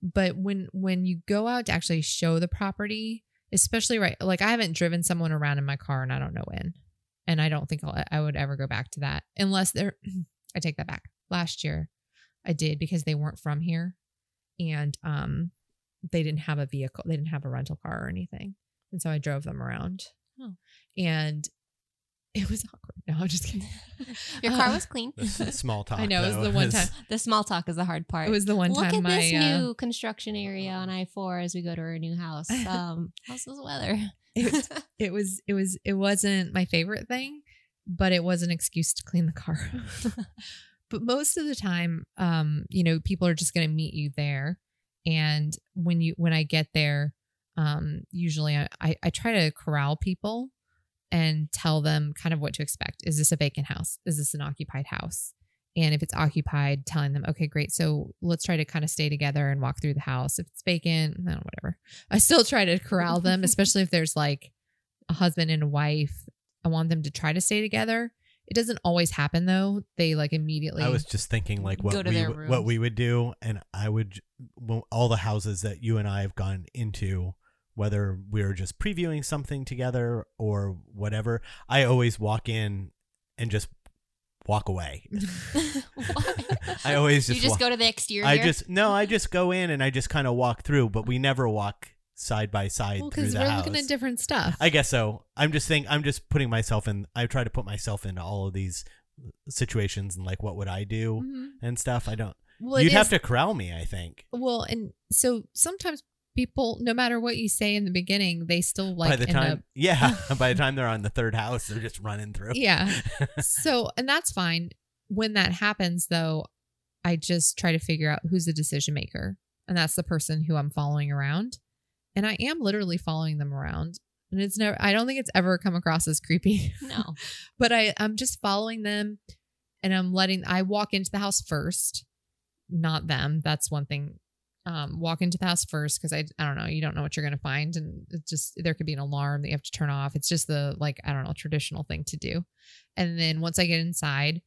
but when when you go out to actually show the property, especially right, like I haven't driven someone around in my car and I don't know when, and I don't think I'll, I would ever go back to that unless they're. [CLEARS THROAT] I take that back. Last year, I did because they weren't from here, and um, they didn't have a vehicle. They didn't have a rental car or anything, and so I drove them around. Oh. And it was [LAUGHS] awkward. No, I'm just kidding. [LAUGHS] Your car Uh, was clean. Small [LAUGHS] talk I know, it was though, the one time. The small talk is the hard part. It was the one Look time at my this uh, new construction area on I four as we go to our new house. Um, how's this weather? It, [LAUGHS] it was it was it wasn't my favorite thing, but it was an excuse to clean the car. [LAUGHS] but most of the time, um, you know, people are just going to meet you there, and when you when I get there, um, usually I, I I try to corral people and tell them kind of what to expect. Is this a vacant house? Is this an occupied house? And if it's occupied, telling them, okay, great. So let's try to kind of stay together and walk through the house. If it's vacant, no, whatever. I still try to corral them, [LAUGHS] especially if there's like a husband and a wife. I want them to try to stay together. It doesn't always happen though. They like immediately. I was just thinking like what we what we would do, and I would well, all the houses that you and I have gone into, whether we were just previewing something together or whatever. I always walk in and just walk away. [LAUGHS] I always just you just walk- go to the exterior. I just no, I just go in and I just kind of walk through, but we never walk side by side well, through because the we're house. looking at different stuff. I guess so. I'm just saying. I'm just putting myself in. I try to put myself into all of these situations and like what would I do Mhm. and stuff. I don't. Well, You'd have is- to corral me. I think. Well, and so sometimes people, no matter what you say in the beginning, they still like by the time, up [LAUGHS] yeah, [LAUGHS] by the time they're on the third house, they're just running through. Yeah. [LAUGHS] so, and that's fine. When that happens, though, I just try to figure out who's the decision maker. And that's the person who I'm following around. And I am literally following them around. And it's never, I don't think it's ever come across as creepy, No. but I, I'm just following them and I'm letting, I walk into the house first, not them. That's one thing. Um, walk into the house first because I, I don't know, you don't know what you're going to find. And it just, there could be an alarm that you have to turn off. It's just the, like, I don't know, traditional thing to do. And then once I get inside,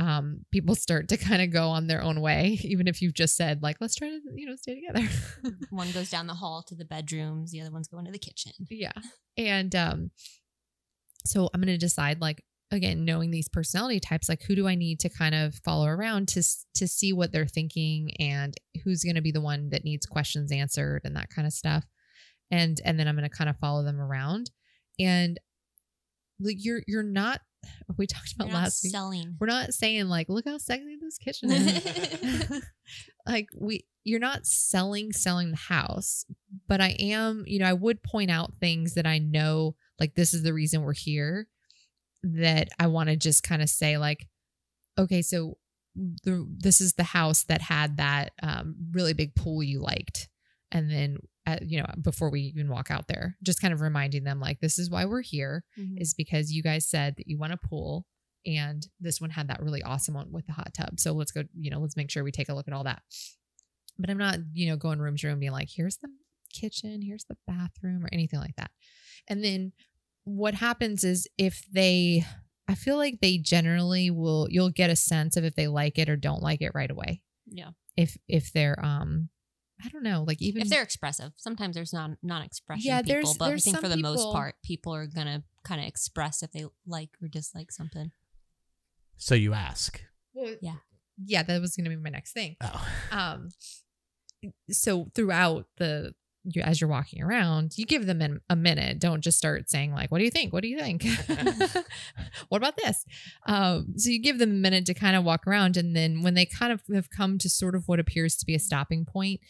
um, people [LAUGHS] start to kind of go on their own way, [LAUGHS] even if you've just said, like, let's try to, you know, stay together. [LAUGHS] One goes down the hall to the bedrooms, the other one's going to the kitchen. yeah. And um, so I'm going to decide, like, again, knowing these personality types, like, who do I need to kind of follow around to, to see what they're thinking and who's going to be the one that needs questions answered and that kind of stuff. And, and then I'm going to kind of follow them around. And like, you're, you're not, we talked about last week. selling. We're not saying like, look how sexy this kitchen [LAUGHS] is. [LAUGHS] like we you're not selling selling the house, but I am, you know, I would point out things that I know like this is the reason we're here that I want to just kind of say like okay, so the this is the house that had that um, really big pool you liked. And then uh, you know, before we even walk out there, just kind of reminding them like this is why we're here Mhm. is because you guys said that you want a pool and this one had that really awesome one with the hot tub. So let's go, you know, let's make sure we take a look at all that. But I'm not, you know, going room to room being like, here's the kitchen, here's the bathroom, or anything like that. And then what happens is if they, I feel like they generally will, you'll get a sense of if they like it or don't like it right away. Yeah. If, if they're, um, I don't know, like even If they're expressive, sometimes there's non non expression Yeah, people, there's- but there's I think some for the most part, people are gonna kind of express if they like or dislike something. So you ask. well, Yeah. yeah, that was going to be my next thing. Oh. [LAUGHS] um so throughout the you, as you're walking around you give them an, a minute. Don't just start saying like what do you think? What do you think? [LAUGHS] [LAUGHS] What about this? Um so you give them a minute to kind of walk around and then when they kind of have come to sort of what appears to be a stopping point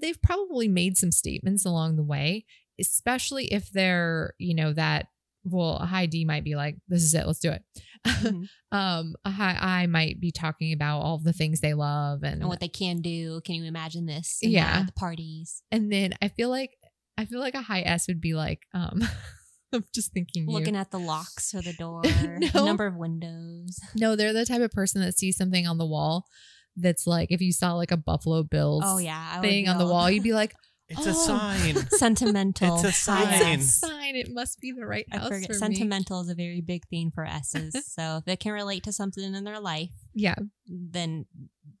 they've probably made some statements along the way especially if they're you know that well a high d might be like this is it let's do it Mhm. [LAUGHS] um a high i might be talking about all the things they love and and what they can do. Can you imagine this? Yeah. that the parties, And then I feel like I feel like a high S would be like, um [LAUGHS] I'm just thinking you. looking at the locks or the [LAUGHS] door, No. number of windows. no, they're the type of person that sees something on the wall that's like if you saw like a Buffalo Bills Oh yeah, thing on the wall, you'd be like, It's a Oh. sign. [GASPS] sentimental. It's a high It's a Sign. It must be the right I house forget. for me. Sentimental is a very big theme for S's. [LAUGHS] so if they can relate to something in their life, Yeah. then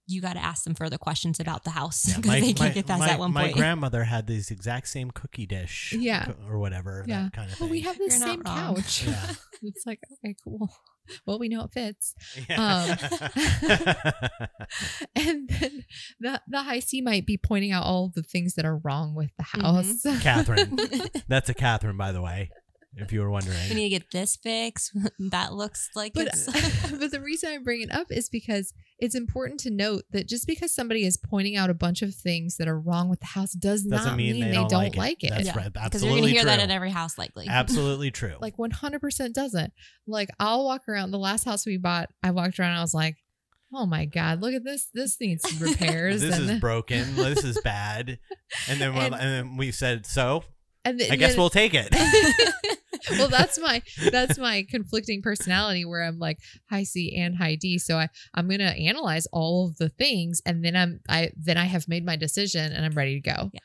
you got to ask them further questions about the house Yeah, [LAUGHS] because they can't get past my, that one my point. grandmother had this exact same cookie dish. Yeah. Or whatever. Yeah. That kind of Well, thing. we have the You're same couch. Yeah. [LAUGHS] it's like, okay, cool. [LAUGHS] Well, we know it fits. Yeah. [LAUGHS] [LAUGHS] And then the the high C might be pointing out all the things that are wrong with the Mhm. house. Catherine. That's a Catherine, by the way, if you were wondering. we need to get this fixed. [LAUGHS] that looks like But it's. Uh, [LAUGHS] but the reason I bring it up is because it's important to note that just because somebody is pointing out a bunch of things that are wrong with the house does Doesn't not mean mean, they they, don't don't, like it. like it. That's Yeah. right. Because you're going to hear that true. at every house, likely. [LAUGHS] Absolutely true. Like 100% doesn't. Like I'll walk around the last house we bought, I walked around and I was like, "Oh my god, look at this. This needs repairs." this and is broken. This is bad. And then, And- and, then we said, so and then, I guess then- we'll take it. [LAUGHS] well that's my that's my conflicting personality where i'm like high c and high d so i i'm gonna analyze all of the things and then i'm i then i have made my decision and i'm ready to go Yeah.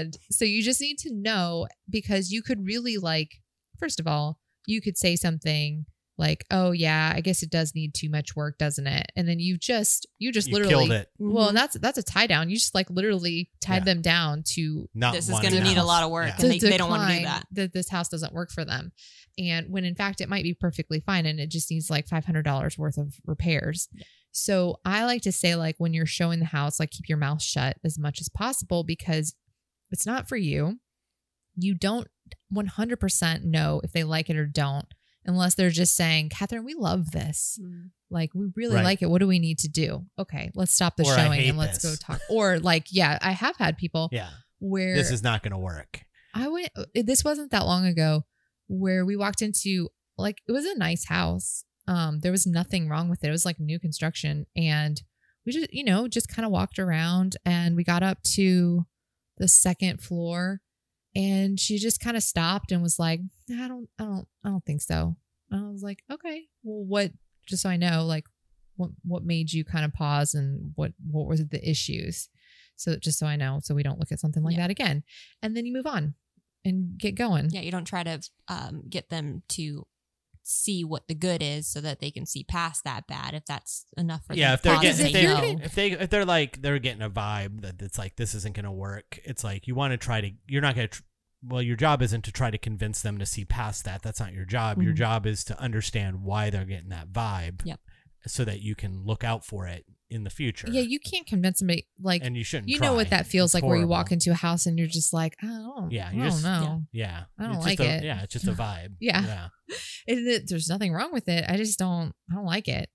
and so you just need to know because you could really like first of all you could say something like oh yeah i guess it does need too much work doesn't it and then you just you just you literally killed it. well Mhm. that's that's a tie down you just like literally tied Yeah. them down to Not this is going to need a lot of work, Yeah. and they, they don't want to do decline that. this house doesn't work for them. And when in fact it might be perfectly fine and it just needs like $500 worth of repairs. So I like to say, like, when you're showing the house, like, keep your mouth shut as much as possible because it's not for you. You don't 100% know if they like it or don't, unless they're just saying, Catherine, we love this. Mm. Like, we really Right. like it. What do we need to do? Okay, let's stop the Or, showing and let's this." go talk. Or, like, yeah, I have had people Yeah. where this is not going to work. I went. This wasn't that long ago, where we walked into like it was a nice house. Um, there was nothing wrong with it. It was like new construction, and we just you know just kind of walked around, and we got up to the second floor, and she just kind of stopped and was like, "I don't, I don't, I don't think so." And I was like, "Okay, well, what?" Just so I know, like, what what made you kind of pause, and what what was the issues? So just so I know, so we don't look at something like Yeah. that again, and then you move on and get going. Yeah, you don't try to um, get them to see what the good is so that they can see past that bad if that's enough for yeah, them if they're getting if they you're if they if they're like they're getting a vibe that it's like this isn't going to work. It's like you want to try to you're not going to tr- well your job isn't to try to convince them to see past that. That's not your job. Your Mhm. job is to understand why they're getting that vibe. Yep. So that you can look out for it in the future. Yeah, you can't convince somebody like and you shouldn't. you know what that feels It's like where you walk into a house and you're just like, oh Yeah, I you're don't just- know. Yeah, I don't It's like just a- it. Yeah, it's just a vibe. [LAUGHS] Yeah. yeah. [LAUGHS] It- there's nothing wrong with it. I just don't I don't like it.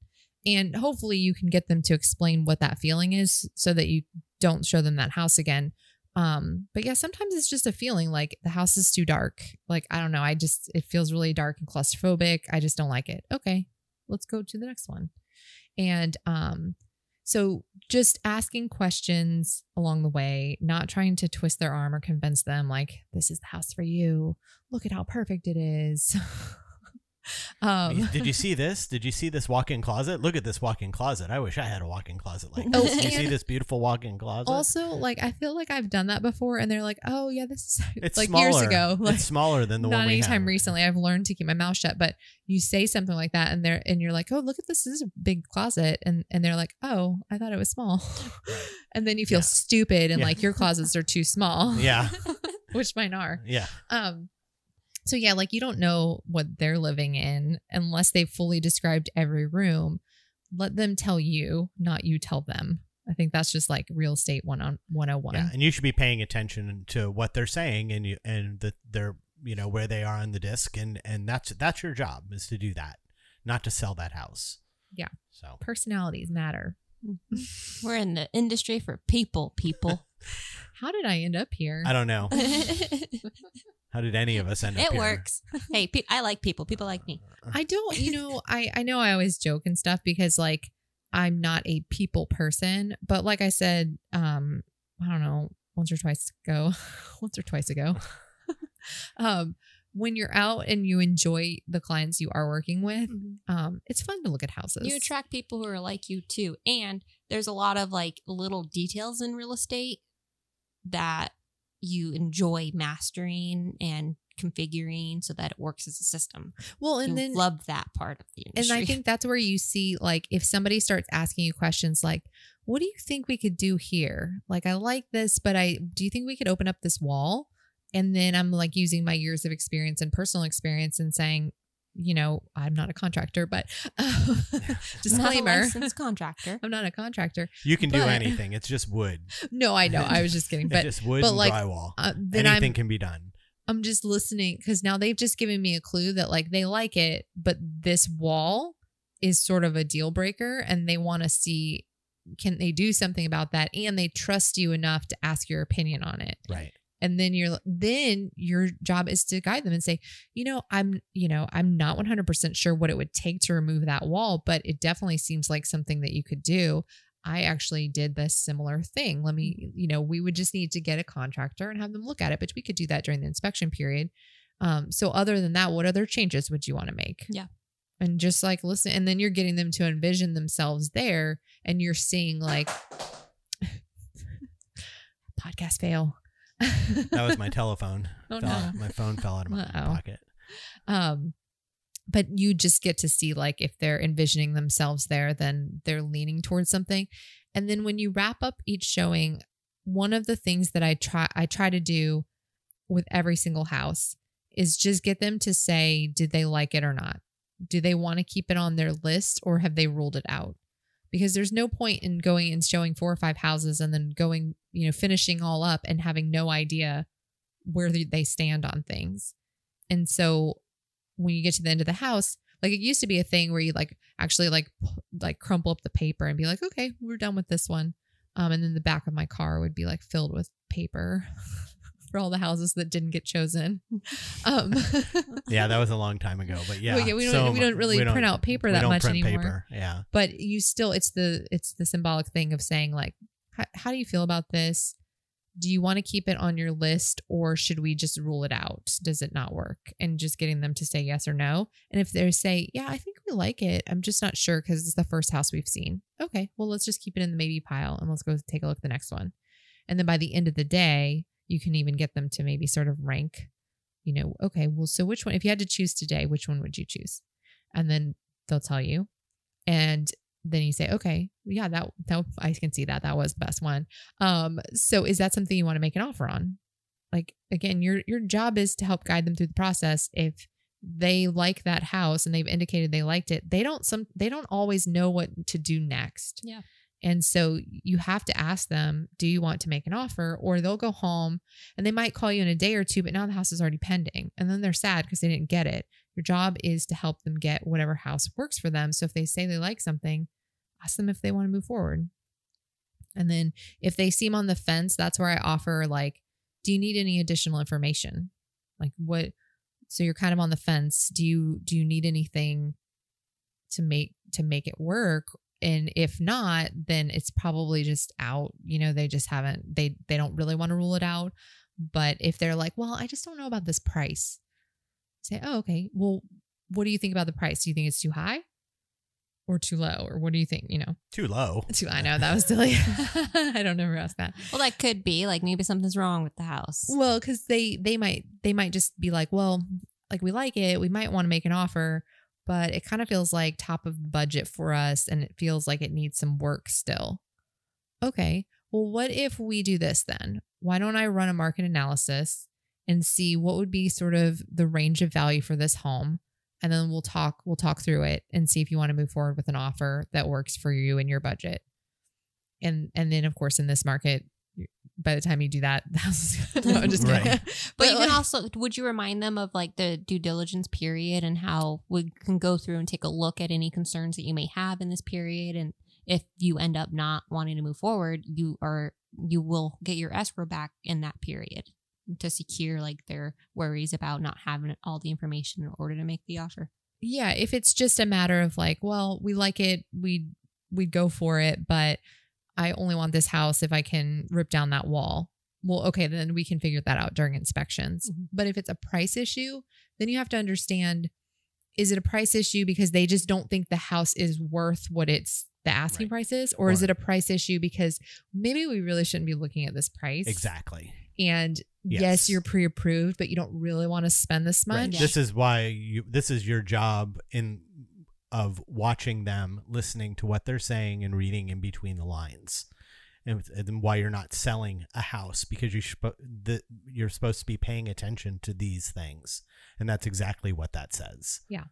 And hopefully you can get them to explain what that feeling is so that you don't show them that house again. Um, but yeah, sometimes it's just a feeling like the house is too dark. Like, I don't know. I just it feels really dark and claustrophobic. I just don't like it. Okay, let's go to the next one. And um, so just asking questions along the way, not trying to twist their arm or convince them like this is the house for you. Look at how perfect it is. [LAUGHS] um, Did you see [LAUGHS] this? Did you see this walk-in closet? Look at this walk-in closet. I wish I had a walk-in closet like Oh, you see this beautiful walk-in closet? also, like I feel like I've done that before, and they're like, "Oh yeah, this is [LAUGHS] it's like smaller. years ago." Like, it's smaller than the not one we anytime recently. I've learned to keep my mouth shut. But you say something like that, and they're and you're like, "Oh, look at this! This is a big closet," and and they're like, "Oh, I thought it was small," [LAUGHS] and then you feel Yeah. stupid and Yeah. like your closets are too small, Yeah, which mine are. yeah. Um, so yeah, like you don't know what they're living in unless they've fully described every room. Let them tell you, not you tell them. I think that's just like real estate one on one oh one. Yeah, and you should be paying attention to what they're saying and you and the they're you know where they are on the DISC and and that's that's your job is to do that, not to sell that house. Yeah. So Personalities matter. Mm-hmm. We're in the industry for people, people. [LAUGHS] How did I end up here? I don't know it [LAUGHS] how did any of us end up here. It works. [LAUGHS] Hey, pe- I like people. People like me. I don't, you know, I I know I always joke and stuff because like I'm not a people person, but like I said, um, I don't know, once or twice ago, [LAUGHS] once or twice ago, [LAUGHS] um, when you're out and you enjoy the clients you are working with, um, it's fun to look at houses. You attract people who are like you too. And there's a lot of like little details in real estate that you enjoy mastering and configuring so that it works as a system. well, And you then love that part of the industry. and. I think that's where you see like if somebody starts asking you questions like, "What do you think we could do here?" Like, I like this, but I do you think we could open up this wall? And then I'm like using my years of experience and personal experience and saying, you know, I'm not a contractor, but [LAUGHS] Not a disclaimer. licensed contractor. I'm not a contractor. You can do anything. It's just wood. [LAUGHS] No, I know. I was just kidding, it's [LAUGHS] but just wood but and like, drywall. uh, then Anything I'm can be done. I'm just listening because now they've just given me a clue that like they like it, but this wall is sort of a deal breaker and they want to see can they do something about that and they trust you enough to ask your opinion on it. Right. And then you're then your job is to guide them and say, you know, I'm, you know, I'm not 100% sure what it would take to remove that wall, but it definitely seems like something that you could do. I actually did this similar thing. Let me, you know, we would just need to get a contractor and have them look at it, but we could do that during the inspection period. Um, so other than that, what other changes would you want to make? Yeah. And just like listen, and then you're getting them to envision themselves there, and you're seeing like [SIGHS] podcast fail. That was my telephone. [LAUGHS] Oh, Fell- no. My phone fell out of my [LAUGHS] pocket. um but you just get to see like if they're envisioning themselves there then they're leaning towards something and then when you wrap up each showing one of the things that i try i try to do with every single house is just get them to say did they like it or not do they want to keep it on their list or have they ruled it out because there's no point in going and showing four or five houses and then going you know finishing all up and having no idea where they- stand on things and so when you get to the end of the house, like it used to be a thing where you like actually like like crumple up the paper and be like, okay, we're done with this one. Um, and then the back of my car would be like filled with paper [LAUGHS] for all the houses that didn't get chosen. Um, [LAUGHS] Yeah, that was a long time ago, but yeah. Well, yeah, we don't- so we don't really we print out paper that don't much anymore. Paper. Yeah. but you still it's the it's the symbolic thing of saying like how, how do you feel about this do you want to keep it on your list or should we just rule it out does it not work and just getting them to say yes or no and if they say yeah i think we like it i'm just not sure because it's the first house we've seen okay well let's just keep it in the maybe pile and let's go take a look at the next one and then by the end of the day you can even get them to maybe sort of rank you know okay well so which one if you had to choose today which one would you choose? And then they'll tell you. And then you say okay yeah that that i can see that that was the best one. Um so is that something you want to make an offer on? Like again your your job is to help guide them through the process. If they like that house and they've indicated they liked it they don't some they don't always know what to do next. Yeah. And so you have to ask them do you want to make an offer or they'll go home and they might call you in a day or two but now the house is already pending and then they're sad because they didn't get it your job is to help them get whatever house works for them. So if they say they like something, ask them if they want to move forward. And then if they seem on the fence, that's where I offer like, do you need any additional information? Like what so you're kind of on the fence. Do you do you need anything to make to make it work? And if not, then it's probably just out. You know, they just haven't they they don't really want to rule it out. But if they're like, well, I just don't know about this price, say, oh, okay. Well, what do you think about the price? Do you think it's too high or too low? Or what do you think? You know, Too low. too, I know that was silly. [LAUGHS] I don't ever ask that. Well, that could be like maybe something's wrong with the house. Well, because they, they might, they might just be like, well, like we like it. We might want to make an offer, but it kind of feels like top of budget for us. And it feels like it needs some work still. Okay. Well, what if we do this then? Why don't I run a market analysis and see what would be sort of the range of value for this home? And then we'll talk, we'll talk through it and see if you want to move forward with an offer that works for you and your budget. And and then of course in this market, by the time you do that, the house is no, I'm just kidding. Right. [LAUGHS] But, you like- can also, would you remind them of like the due diligence period and how we can go through and take a look at any concerns that you may have in this period? And if you end up not wanting to move forward, you are, you will get your escrow back in that period to secure like their worries about not having all the information in order to make the offer. yeah, if it's just a matter of like, well, we like it, we'd we'd go for it, but I only want this house if I can rip down that wall. Well, okay, then we can figure that out during inspections. Mhm. But if it's a price issue, then you have to understand is it a price issue because they just don't think the house is worth what it's the asking Right. price is or, is it a price issue because maybe we really shouldn't be looking at this price Exactly. and yes, Yes. you're pre-approved but you don't really want to spend this much Right. This is why you this is your job in of watching them, listening to what they're saying and reading in between the lines. And, and why you're not selling a house because you spo- the, you're supposed to be paying attention to these things. And that's exactly what that says. Yeah,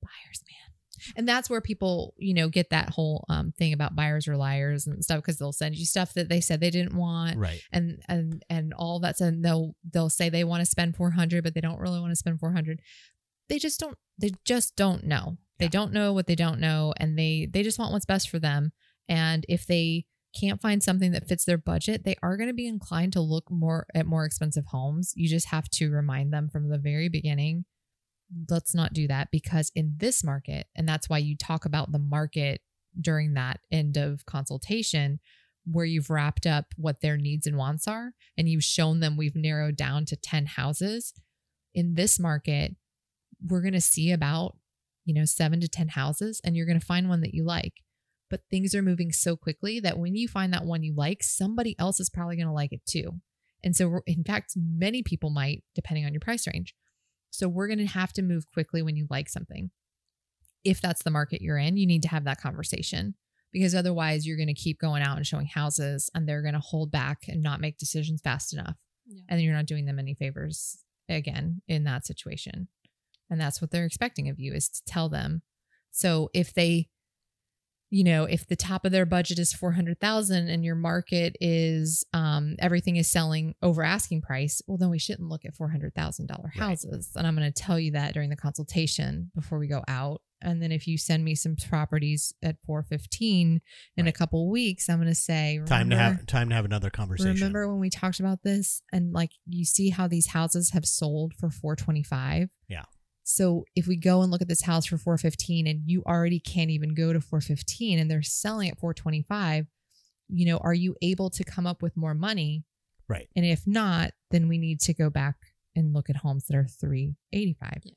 buyers man and that's where people you know get that whole um, thing about buyers or liars and stuff because they'll send you stuff that they said they didn't want Right. and and and all that's and they'll they'll say they want to spend 400 but they don't really want to spend 400 they just don't they just don't know. They don't know what they don't know and they they just want what's best for them. And if they can't find something that fits their budget they are going to be inclined to look more at more expensive homes. You just have to remind them from the very beginning let's not do that because in this market and that's why you talk about the market during that end of consultation where you've wrapped up what their needs and wants are and you've shown them we've narrowed down to 10 houses. In this market we're going to see about you know 7 to 10 houses and you're going to find one that you like. But things are moving so quickly that when you find that one you like somebody else is probably going to like it too. And so we're, in fact many people might depending on your price range. So we're going to have to move quickly when you like something. If that's the market you're in you need to have that conversation because otherwise you're going to keep going out and showing houses and they're going to hold back and not make decisions fast enough. Yeah. and you're not doing them any favors again in that situation and that's what they're expecting of you is to tell them so if they you know if the top of their budget is 400,000 and your market is um everything is selling over asking price well then we shouldn't look at $400,000 houses and I'm going to tell you that during the consultation before we go out and then if you send me some properties at 415 in a Right. couple weeks, I'm going to say Time to have time to have another conversation. Remember when we talked about this and like you see how these houses have sold for 425? Yeah. So if we go and look at this house for 415 and you already can't even go to 415 and they're selling at 425, you know, are you able to come up with more money? Right. And if not, then we need to go back and look at homes that are 385. Yeah.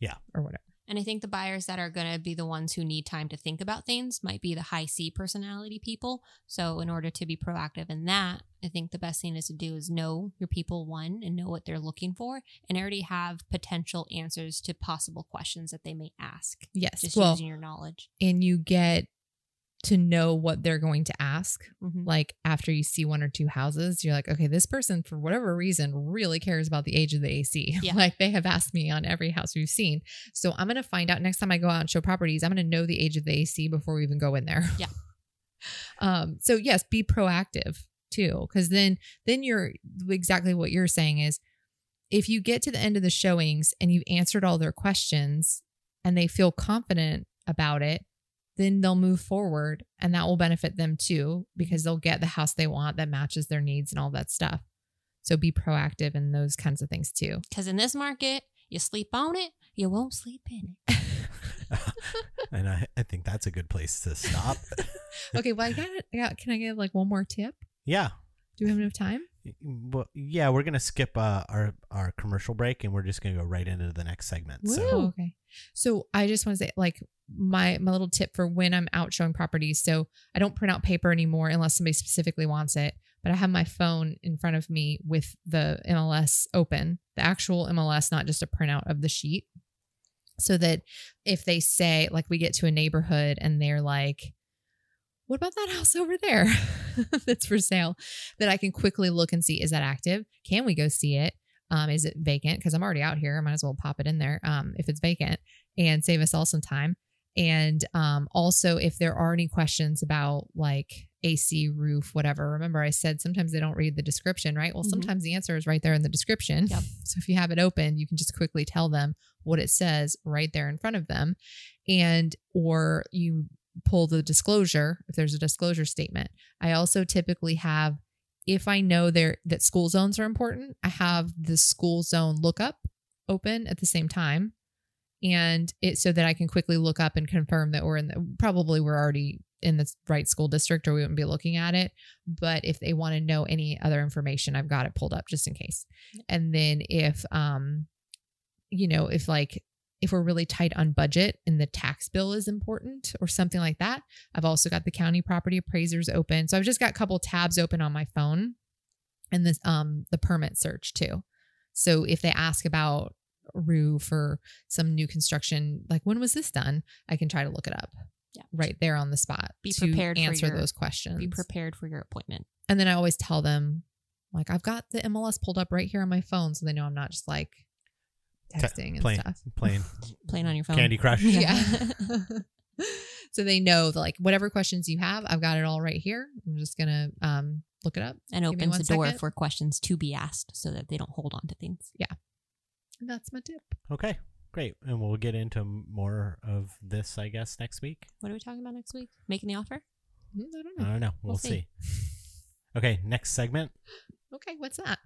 Yeah. Or whatever. And I think the buyers that are going to be the ones who need time to think about things might be the high C personality people. So, in order to be proactive in that, I think the best thing is to do is know your people, one, and know what they're looking for, and already have potential answers to possible questions that they may ask, Yes. just well, using your knowledge. and you get to know what they're going to ask. Mhm. Like after you see one or two houses, you're like, okay, this person for whatever reason really cares about the age of the AC. [LAUGHS] Yeah. like they have asked me on every house we've seen. So I'm gonna find out next time I go out and show properties, I'm gonna know the age of the AC before we even go in there. Yeah. [LAUGHS] um, so yes, be proactive too. Cause then then you're exactly what you're saying is if you get to the end of the showings and you've answered all their questions and they feel confident about it, then they'll move forward and that will benefit them too because they'll get the house they want that matches their needs and all that stuff. So be proactive in those kinds of things too. [LAUGHS] Because in this market, you sleep on it, you won't sleep in it. [LAUGHS] and I, I think that's a good place to stop. [LAUGHS] okay, well, I got it. I got, can I give like one more tip? yeah. Do we have enough time? Well, yeah, we're gonna skip uh, our our commercial break and we're just gonna go right into the next segment. So Oh, okay. So I just want to say, like, my my little tip for when I'm out showing properties. So I don't print out paper anymore unless somebody specifically wants it. But I have my phone in front of me with the MLS open, the actual MLS, not just a printout of the sheet. So that if they say, like, we get to a neighborhood and they're like, what about that house over there [LAUGHS] that's for sale? That I can quickly look and see, is that active? Can we go see it? Um, is it vacant? Because I'm already out here. I might as well pop it in there um, if it's vacant and save us all some time. And um, also, if there are any questions about like AC, roof, whatever, remember I said sometimes they don't read the description, right? Well, Mhm. sometimes the answer is right there in the description. Yep. [LAUGHS] So if you have it open, you can just quickly tell them what it says right there in front of them. And, or you pull the disclosure if there's a disclosure statement. I also typically have if I know there that school zones are important, I have the school zone lookup open at the same time. And it so that I can quickly look up and confirm that we're in the probably we're already in the right school district or we wouldn't be looking at it. But if they want to know any other information, I've got it pulled up just in case. And then if um, you know, if like if we're really tight on budget and the tax bill is important or something like that, I've also got the county property appraisers open. So I've just got a couple tabs open on my phone and this um the permit search too. So if they ask about roof or some new construction, like when was this done, I can try to look it up. Yeah. Right there on the spot. Be to prepared for answer your- those questions. Be prepared for your appointment. and then I always tell them, like, I've got the MLS pulled up right here on my phone, so they know I'm not just like texting and playing stuff. playing [LAUGHS] Playing on your phone. Candy Crush. [LAUGHS] Yeah. [LAUGHS] so they know that, like whatever questions you have, I've got it all right here. I'm just gonna um look it up. and Give opens one the door second. for questions to be asked so that they don't hold on to things. And that's my tip. Okay, great, and we'll get into more of this, I guess, next week. What are we talking about next week? Making the offer? Mm, I don't know. I don't know. We'll, We'll see. see. Okay, next segment. Okay, what's that?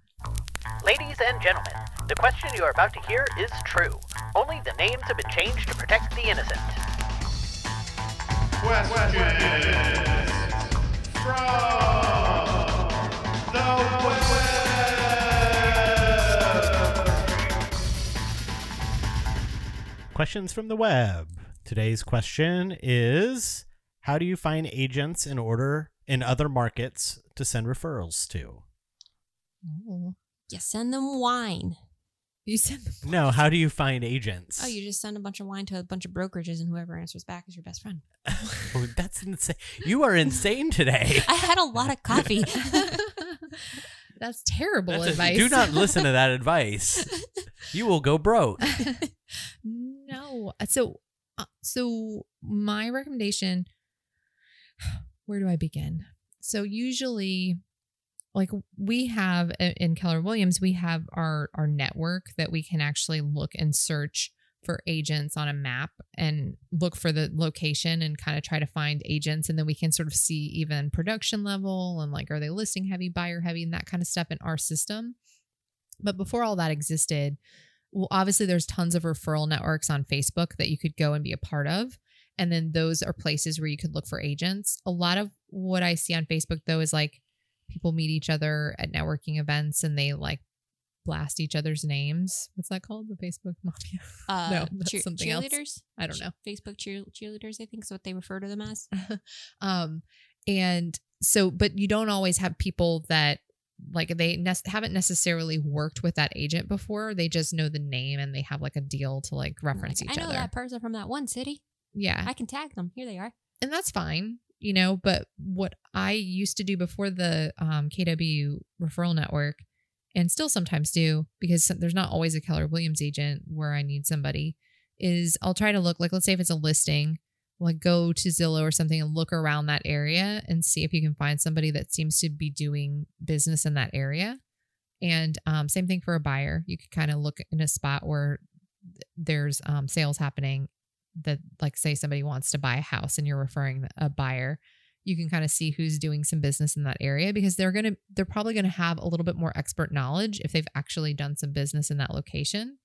Ladies and gentlemen, the question you are about to hear is true. Only the names have been changed to protect the innocent. Questions from the web. Today's question is How do you find agents in order in other markets to send referrals to? Oh, You send them wine. you said No, how do you find agents? Oh, you just send a bunch of wine to a bunch of brokerages, and whoever answers back is your best friend. [LAUGHS] Oh, that's insane. You are insane today. [LAUGHS] I had a lot of coffee. [LAUGHS] that's terrible That's a- advice. do not listen to that advice. You will go broke. no. So, uh, so my recommendation. [SIGHS] Where do I begin? So usually, like we have in Keller Williams, we have our our network that we can actually look and search for agents on a map and look for the location and kind of try to find agents. And then we can sort of see even production level and like, are they listing heavy, buyer heavy, and that kind of stuff in our system. But before all that existed, well, obviously there's tons of referral networks on Facebook that you could go and be a part of. And then those are places where you could look for agents. A lot of what I see on Facebook though is like people meet each other at networking events and they like blast each other's names. What's that called? The Facebook [LAUGHS] mafia. Uh, No, that's cheer- something else. cheerleaders. I don't know. Facebook cheer- cheerleaders, I think is what they refer to them as. [LAUGHS] um, and so, but you don't always have people that like they ne- haven't necessarily worked with that agent before. They just know the name and they have like a deal to like reference Like, each other. I know other. that person from that one city. yeah, I can tag them. Here they are. and that's fine, you know. But what I used to do before the um, KW referral network, and still sometimes do because there's not always a Keller Williams agent where I need somebody, is I'll try to look like let's say if it's a listing, like go to Zillow or something and look around that area and see if you can find somebody that seems to be doing business in that area. And um, same thing for a buyer. You could kind of look in a spot where there's um, sales happening that like say somebody wants to buy a house and you're referring a buyer you can kind of see who's doing some business in that area because they're going to they're probably going to have a little bit more expert knowledge if they've actually done some business in that location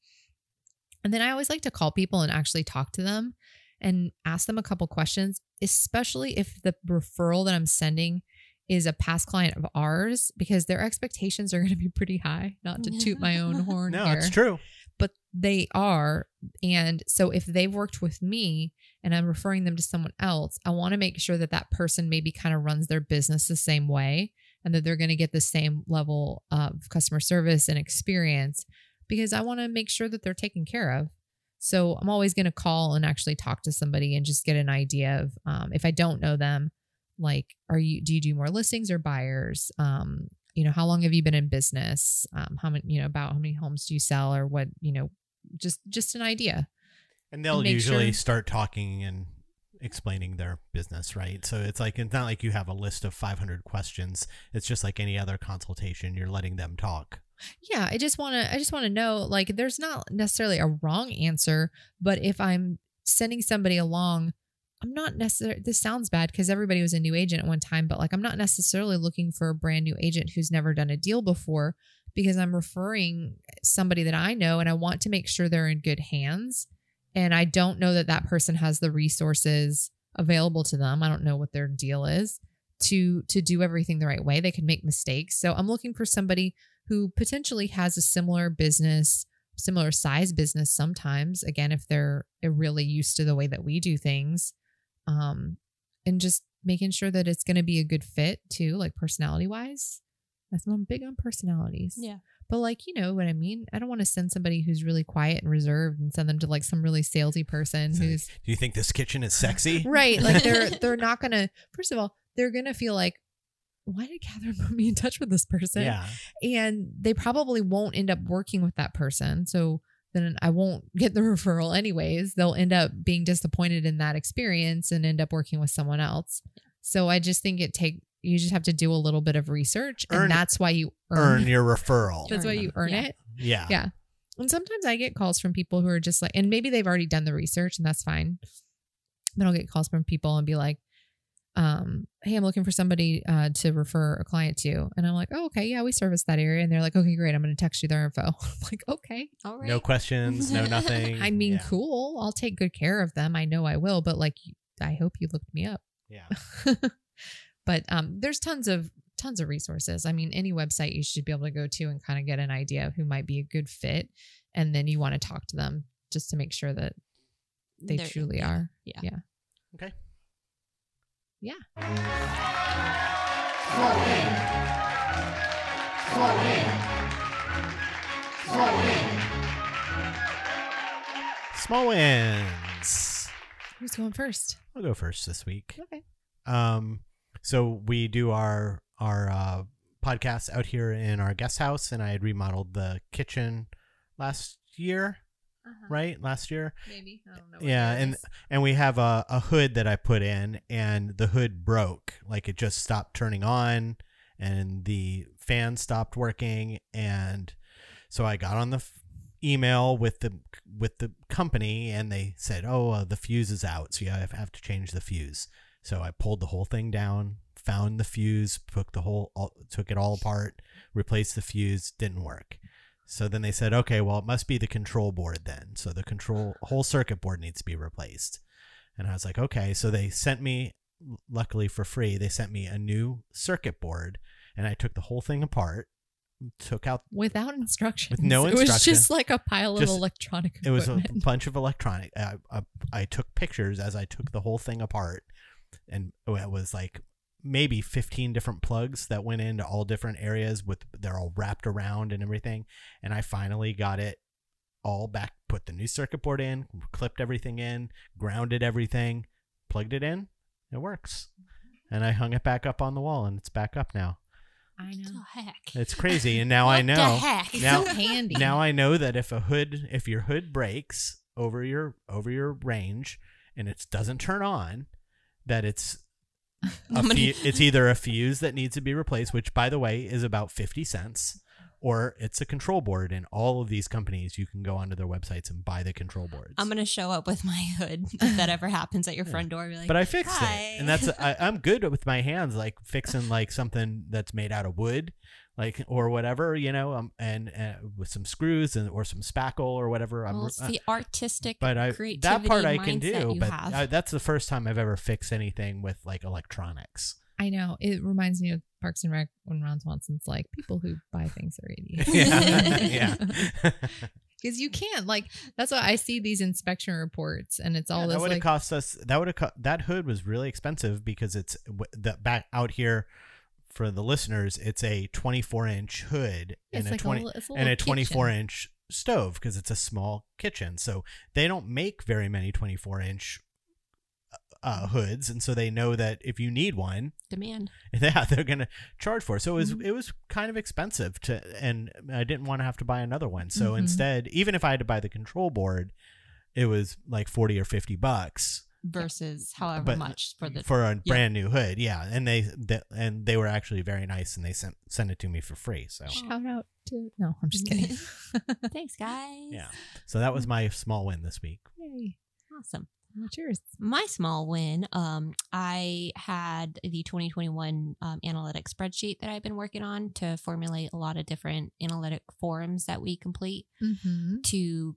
and then i always like to call people and actually talk to them and ask them a couple questions especially if the referral that i'm sending is a past client of ours because their expectations are going to be pretty high not to toot my own horn [LAUGHS] No, here it's true. But they are. And so if they've worked with me and I'm referring them to someone else, I want to make sure that that person maybe kind of runs their business the same way and that they're going to get the same level of customer service and experience because I want to make sure that they're taken care of. So I'm always going to call and actually talk to somebody and just get an idea of um, if I don't know them, like, are you, do you do more listings or buyers? Um, you know, how long have you been in business? Um, how many, you know, about how many homes do you sell or what, you know, just, just an idea. And they'll make usually sure- start talking and explaining their business, right? So it's like it's not like you have a list of 500 questions. It's just like any other consultation. You're letting them talk. Yeah. I just want to, I just want to know, like, there's not necessarily a wrong answer, but if I'm sending somebody along, I'm not necessarily, this sounds bad because everybody was a new agent at one time, but like, I'm not necessarily looking for a brand new agent who's never done a deal before because I'm referring somebody that I know and I want to make sure they're in good hands. And I don't know that that person has the resources available to them. I don't know what their deal is to to do everything the right way. They can make mistakes. So I'm looking for somebody who potentially has a similar business, similar size business sometimes, again if they're really used to the way that we do things. Um and just making sure that it's going to be a good fit too, like personality wise. That's I'm big on personalities. Yeah. But like, you know what I mean? I don't want to send somebody who's really quiet and reserved and send them to like some really salesy person It's who's Do you think this kitchen is sexy? [LAUGHS] right. Like they're [LAUGHS] they're not gonna first of all, they're gonna feel like, why did Catherine [LAUGHS] put me in touch with this person? Yeah. And they probably won't end up working with that person. So then I won't [LAUGHS] get the referral anyways. They'll end up being disappointed in that experience and end up working with someone else. So I just think it take you just have to do a little bit of research Earn- and that's why you Earn earn, [LAUGHS] your referral. that's why Earn you earn Yeah. it. Yeah. Yeah. And sometimes I get calls from people who are just like, and maybe they've already done the research and that's fine. But I'll get calls from people and be like, um, hey, I'm looking for somebody uh, to refer a client to. And I'm like, oh, okay, yeah, we service that area. And they're like, okay, great. I'm going to text you their info. [LAUGHS] I'm like, okay. All right. No questions, no nothing. [LAUGHS] I mean, yeah. cool. I'll take good care of them. I know I will. But like, I hope you looked me up. Yeah. [LAUGHS] but um, there's tons of tons of resources. I mean, any website you should be able to go to and kind of get an idea of who might be a good fit, and then you want to talk to them just to make sure that they They're- truly yeah. are. Yeah. Yeah. Okay. Small wins. Who's going first? I'll go first this week. Okay. Um, so we do our our uh, podcast out here in our guest house, and I had remodeled the kitchen last year, right? Last year, Maybe I don't know. yeah, and and we have a, a hood that I put in, and the hood broke. Like it just stopped turning on, and the fan stopped working, and so I got on the f- email with the with the company and they said, "Oh, uh, the fuse is out, so you have, have to change the fuse." So I pulled the whole thing down, found the fuse, took the whole all, took it all apart, replaced the fuse, didn't work. So then they said, "Okay, well, it must be the control board then. So the control whole circuit board needs to be replaced." And I was like, "Okay." So they sent me luckily for free, they sent me a new circuit board and I took the whole thing apart, took out Without instructions. With no instructions. It was just like a pile Just- of electronic it was a [LAUGHS] bunch of electronic I, I, I took pictures as i took the whole thing apart and it was like maybe 15 different plugs that went into all different areas with they're all wrapped around and everything and i finally got it all back put the new circuit board in clipped everything in grounded everything plugged it in it works and i hung it back up on the wall and it's back up now I know. the heck? it's crazy and now [LAUGHS] i What know the heck? It's Now- so handy. now I know that if a hood, if your hood breaks over your over your range and it doesn't turn on, that it's a I'm gonna- fu- it's either a fuse that needs to be replaced, which by the way is about fifty cents, or it's a control board. And all of these companies, you can go onto their websites and buy the control boards. I'm gonna show up with my hood if that ever happens at your [LAUGHS] front door. Be like, but I fixed "Hi." it, and that's I, [LAUGHS] I'm good with my hands, like fixing like something that's made out of wood, like or whatever, you know, um, and uh, with some screws and or some spackle or whatever. I'm, well, it's uh, the artistic but I creativity that part I can do. But. I, that's the first time I've ever fixed anything with like electronics. I know. It reminds me of Parks and Rec when Ron Swanson's like, people who buy things are [LAUGHS] idiots. yeah, yeah. [LAUGHS] [LAUGHS] Because you can't. Like, that's why I see these inspection reports and it's all Yeah, that would have like, cost us. That would have co- that hood was really expensive because it's w- the back out here for the listeners. It's a 24 inch hood and it's a like 20 a, a and a 24 kitchen. inch stove because it's a small kitchen. So they don't make very many 24 inch uh, hoods, and so they know that if you need one, Demand. [LAUGHS] yeah, they're gonna charge for it. So it was Mhm. it was kind of expensive to, and I didn't want to have to buy another one. So Mhm. instead, even if I had to buy the control board, it was like forty or fifty bucks versus however But much for the for a brand new hood. Yeah, and they, they and they were actually very nice, and they sent sent it to me for free. So Shout out to. No, I'm just kidding. [LAUGHS] thanks guys yeah, so that was my small win this week. Yay. awesome What's yours? my small win um i had the 2021 um, analytic spreadsheet that i've been working on to formulate a lot of different analytic forums that we complete Mm-hmm. to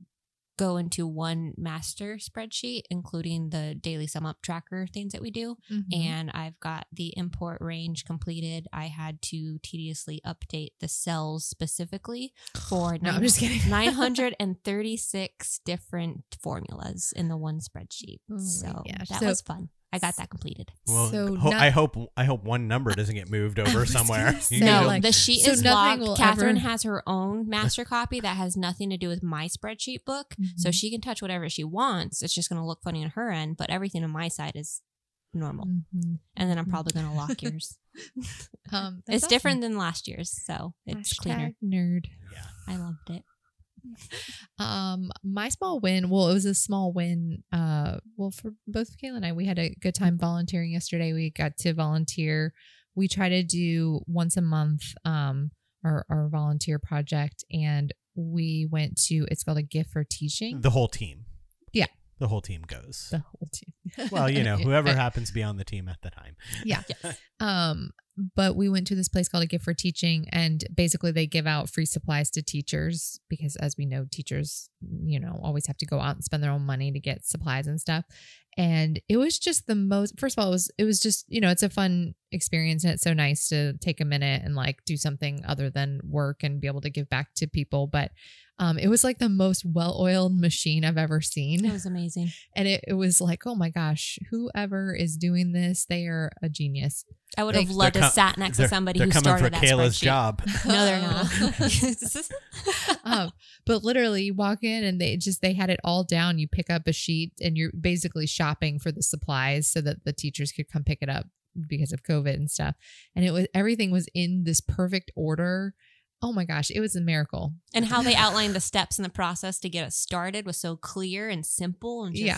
go into one master spreadsheet including the daily sum up tracker things that we do Mm-hmm. and I've got the import range completed. I had to tediously update the cells specifically for No, I'm just kidding. [LAUGHS] 936 different formulas in the one spreadsheet. Oh so gosh. that So- was fun. I got that completed. Well, So ho- not- I hope I hope one number doesn't get moved over [LAUGHS] somewhere. say, No, like- the sheet so is nothing locked. Catherine ever- has her own master copy that has nothing to do with my spreadsheet book. So Mhm. she can touch whatever she wants. It's just going to look funny on her end, but everything on my side is normal. Mhm. And then I'm probably going to lock yours. [LAUGHS] Um, it's that's different than last year's, so awesome. it's cleaner. Nerd. yeah. I loved it. [LAUGHS] Um, my small win. Well, it was a small win. Uh, well, for both Kayla and I, we had a good time volunteering yesterday. We got to volunteer. We try to do once a month. Um, our our volunteer project, and we went to. It's called a gift for teaching. The whole team. Yeah. The whole team goes. The whole team. [LAUGHS] well, you know, whoever Yeah. happens to be on the team at the time. Yeah. Yes. Um, but we went to this place called a gift for teaching, and basically they give out free supplies to teachers because, as we know, teachers, you know, always have to go out and spend their own money to get supplies and stuff. And it was just the most. First of all, it was it was just you know it's a fun experience and it's so nice to take a minute and like do something other than work and be able to give back to people. But um, it was like the most well oiled machine I've ever seen It was amazing. and it, it was like oh my gosh whoever is doing this they are a genius I would Like, have loved to com- sat next to they're- somebody they're who coming started for that Kayla's spreadsheet. job. [LAUGHS] No, they're not. [LAUGHS] um, but literally you walk in and they just they had it all down you pick up a sheet and you're basically shopping for the supplies so that the teachers could come pick it up because of covid and stuff and it was everything was in this perfect order oh my gosh it was a miracle and how they [LAUGHS] outlined the steps in the process to get it started was so clear and simple and just Yeah.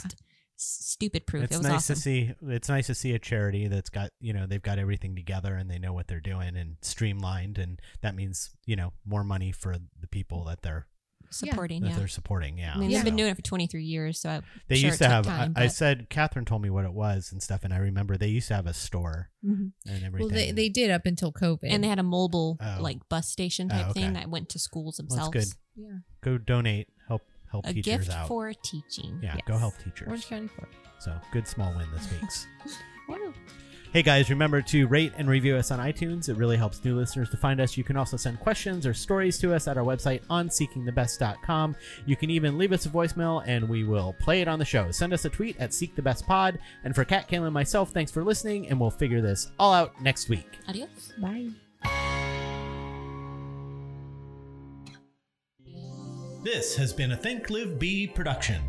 stupid proof. It's it was nice awesome. to see. It's nice to see a charity that's got you know they've got everything together and they know what they're doing and streamlined, and that means you know more money for the people that they're supporting. that Yeah. they're supporting. Yeah, I mean, Yeah. they've been doing it for 23 years, so I, They sure used to have. time, I, I said Catherine told me what it was and stuff, and I remember they used to have a store Mhm. and everything. Well, they, they did up until COVID. and they had a mobile Oh. like bus station Oh, type okay. thing that went to schools Well, themselves. that's good. yeah. Go donate. Help help A teachers gift out. for teaching. yeah, Yes. go help teachers. Orange County Court. So good small win this [LAUGHS] week. Wow. Hey guys, remember to rate and review us on iTunes. It really helps new listeners to find us. You can also send questions or stories to us at our website onseekingthebest.com. You can even leave us a voicemail and we will play it on the show. Send us a tweet at Seek the Best Pod. And for Kat, Kayla, and myself, thanks for listening, and we'll figure this all out next week. Adios. Bye. This has been a Think Live Be production.